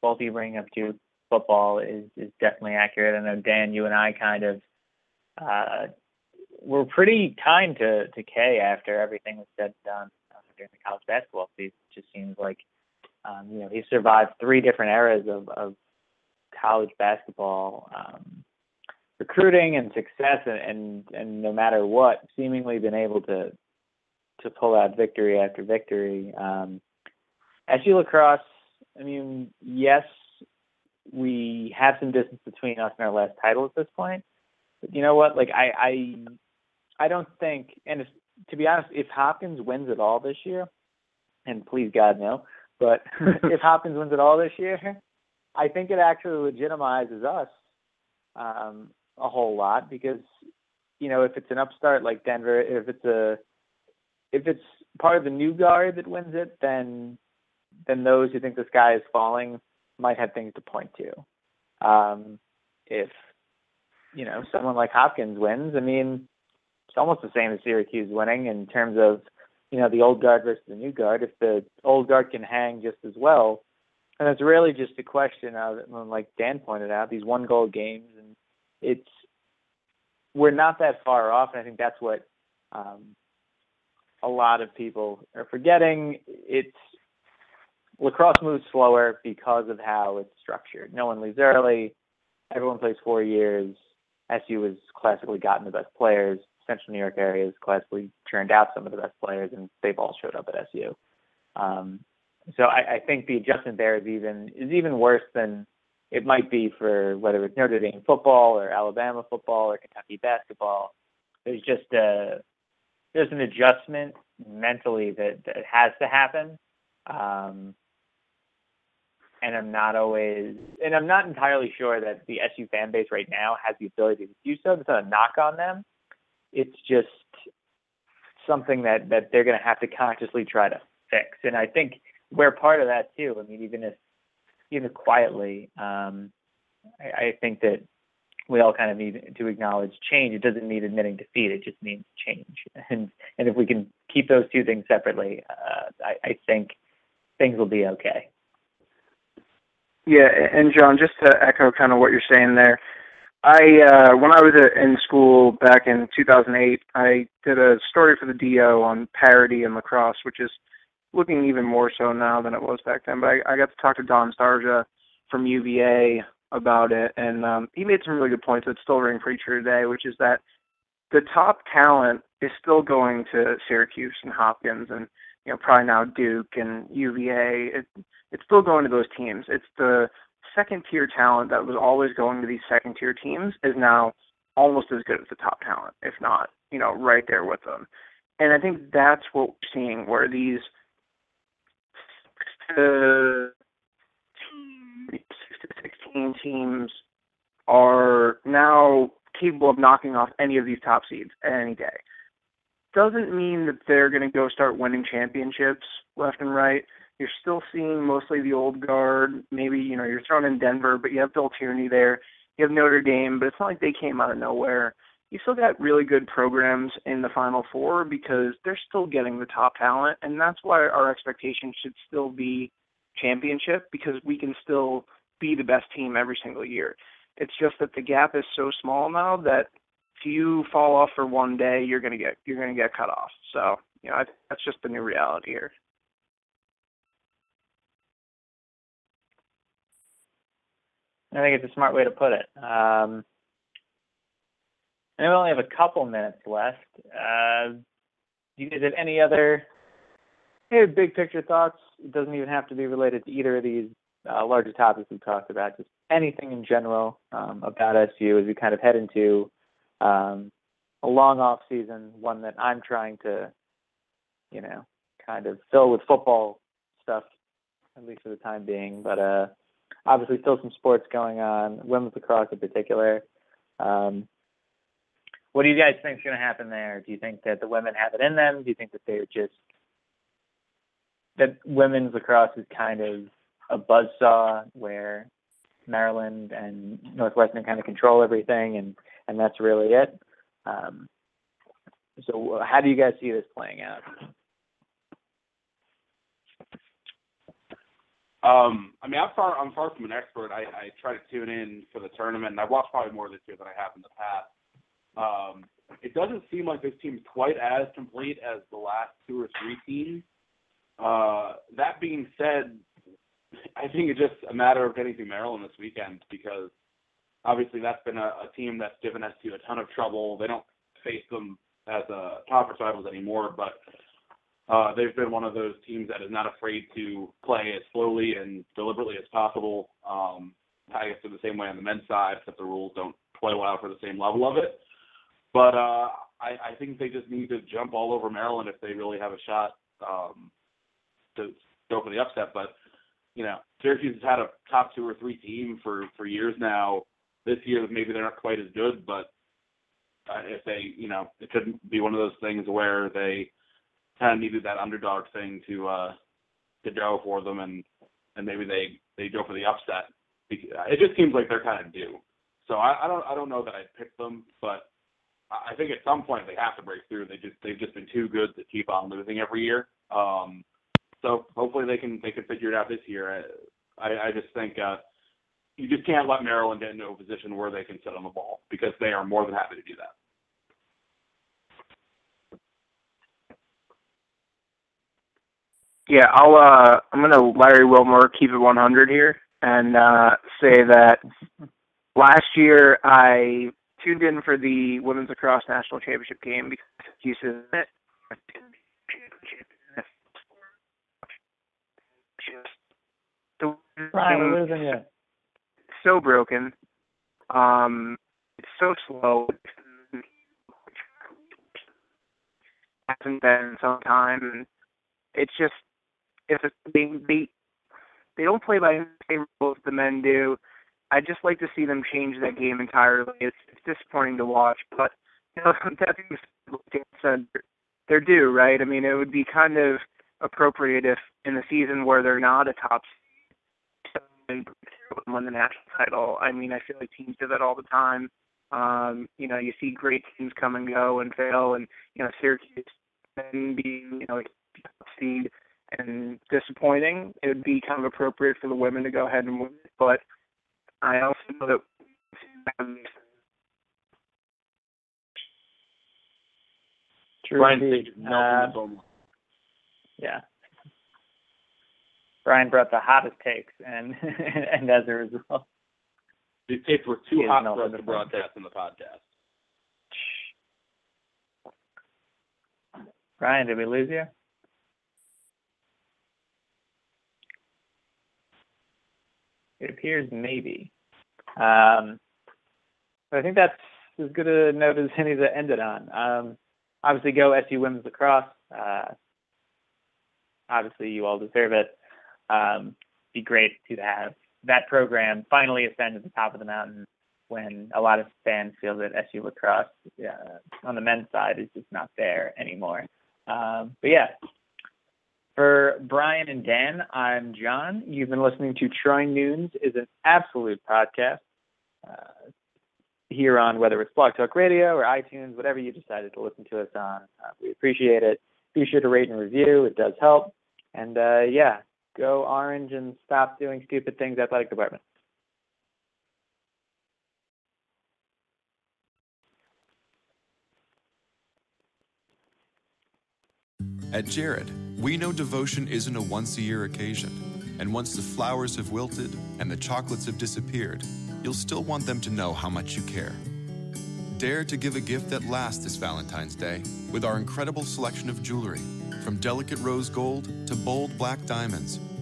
both of you bringing up Duke football is is definitely accurate. I know Dan, you and I kind of uh, were pretty kind to to K after everything was said and done uh, during the college basketball season. It just seems like um, you know he survived three different eras of, of college basketball um, recruiting and success, and, and and no matter what, seemingly been able to to pull out victory after victory. Um, SU lacrosse, I mean, yes, we have some distance between us and our last title at this point. But you know what? Like I I I don't think and if, to be honest, if Hopkins wins it all this year, and please God no, but if Hopkins wins it all this year, I think it actually legitimizes us um, a whole lot because you know if it's an upstart like Denver, if it's a if it's part of the new guard that wins it, then then those who think the sky is falling might have things to point to. Um, if you know someone like Hopkins wins, I mean, it's almost the same as Syracuse winning in terms of you know the old guard versus the new guard. If the old guard can hang just as well, and it's really just a question of, like Dan pointed out, these one goal games, and it's we're not that far off, and I think that's what um, a lot of people are forgetting. It's lacrosse moves slower because of how it's structured. No one leaves early. Everyone plays four years. SU has classically gotten the best players. Central New York area has classically churned out some of the best players, and they've all showed up at SU. Um, so I, I think the adjustment there is even is even worse than it might be for whether it's Notre Dame football or Alabama football or Kentucky basketball. There's just a there's an adjustment mentally that, that has to happen. Um, and I'm not always, and I'm not entirely sure that the SU fan base right now has the ability to do so. It's not a knock on them. It's just something that that they're going to have to consciously try to fix. And I think we're part of that too. I mean, even if even quietly, um, I, I think that we all kind of need to acknowledge change. It doesn't mean admitting defeat; it just means change. And and if we can keep those two things separately, uh, I, I think things will be okay. Yeah, and John, just to echo kind of what you're saying there, I uh, when I was in school back in 2008, I did a story for the DO on parity in lacrosse, which is looking even more so now than it was back then. But I, I got to talk to Dom Starsia from UVA about it, and um, he made some really good points that still ring pretty true today, which is that the top talent is still going to Syracuse and Hopkins and you know probably now Duke and UVA. It, it's still going to those teams. It's the second tier talent that was always going to these second tier teams is now almost as good as the top talent, if not you know right there with them. And I think that's what we're seeing, where these six to sixteen teams are now capable of knocking off any of these top seeds any day. Doesn't mean that they're going to go start winning championships left and right. You're still seeing mostly the old guard. Maybe you know you're throwing in Denver, but you have Bill Tierney there. You have Notre Dame, but it's not like they came out of nowhere. You still got really good programs in the Final Four because they're still getting the top talent, and that's why our expectation should still be championship because we can still be the best team every single year. It's just that the gap is so small now that if you fall off for one day, you're gonna get you're gonna get cut off. So you know I, that's just the new reality here. I think it's a smart way to put it. Um, and we only have a couple minutes left. Uh, do you guys have any other hey, big picture thoughts? It doesn't even have to be related to either of these uh, larger topics we've talked about. Just anything in general um, about SU as we kind of head into um, a long off season, one that I'm trying to, you know, kind of fill with football stuff, at least for the time being. But uh, obviously, still some sports going on, women's lacrosse in particular. Um, what do you guys think is going to happen there? Do you think that the women have it in them? Do you think that they're just that women's lacrosse is kind of a buzzsaw where Maryland and Northwestern kind of control everything, and and that's really it. Um, so, how do you guys see this playing out? Um, I mean, I'm far I'm far from an expert. I, I try to tune in for the tournament, and I've watched probably more this year than I have in the past. Um, it doesn't seem like this team's quite as complete as the last two or three teams. Uh, that being said, I think it's just a matter of getting through Maryland this weekend because obviously that's been a, a team that's given SU a ton of trouble. They don't face them as a conference rivals anymore, but uh, they've been one of those teams that is not afraid to play as slowly and deliberately as possible. Um, I guess in the same way on the men's side, except the rules don't play well for the same level of it. But uh, I, I think they just need to jump all over Maryland if they really have a shot um, to go for the upset. But you know, Syracuse has had a top two or three team for for years now. This year, maybe they're not quite as good, but uh, if they, you know, it could be one of those things where they kind of needed that underdog thing to uh to go for them, and and maybe they they go for the upset. It just seems like they're kind of due. So I, I don't I don't know that I'd pick them, but I think at some point they have to break through. They just they've just been too good to keep on losing every year. Um, so hopefully they can they can figure it out this year. I I just think uh, you just can't let Maryland get into a position where they can sit on the ball because they are more than happy to do that. Yeah, I'll uh I'm gonna Larry Wilmore keep it 100 here and uh say that last year I tuned in for the women's lacrosse national championship game because Houston the Brian, we're losing you. So broken. Um, it's so slow. Hasn't been some time, and it's just if it, they they they don't play by the same rules the men do. I just like to see them change that game entirely. It's, it's disappointing to watch, but you know that being said, they're due, right? I mean, it would be kind of appropriate if in a season where they're not a top seed, win the national title. I mean, I feel like teams do that all the time. Um, you know, you see great teams come and go and fail, and you know, Syracuse being you know a seed and disappointing. It would be kind of appropriate for the women to go ahead and win it, but I also know that True Brian's Uh, yeah. Brian brought the hottest takes, and and as a result, These tapes were too hot for us to broadcast in the podcast. Brian, did we lose you? It appears maybe. Um, I think that's as good a note as any to end it on. Um, obviously, go SU women's lacrosse. Uh, obviously, you all deserve it. Um, be great to have that program finally ascend to the top of the mountain when a lot of fans feel that SU lacrosse uh, on the men's side is just not there anymore. Um, but yeah, for Brian and Dan, I'm John. You've been listening to Troy Nunes is an absolute podcast uh, here on whether it's Blog Talk Radio or iTunes, whatever you decided to listen to us on. Uh, we appreciate it. Be sure to rate and review; it does help. And uh, yeah, go Orange and stop doing stupid things, athletic department. At Jared, we know devotion isn't a once a year occasion. And once the flowers have wilted and the chocolates have disappeared, you'll still want them to know how much you care. Dare to give a gift that lasts this Valentine's Day with our incredible selection of jewelry. From delicate rose gold to bold black diamonds,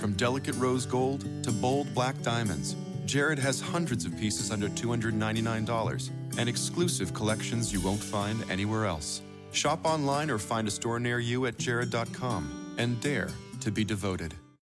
From delicate rose gold to bold black diamonds, Jared has hundreds of pieces under $299 and exclusive collections you won't find anywhere else. Shop online or find a store near you at jared.com and dare to be devoted.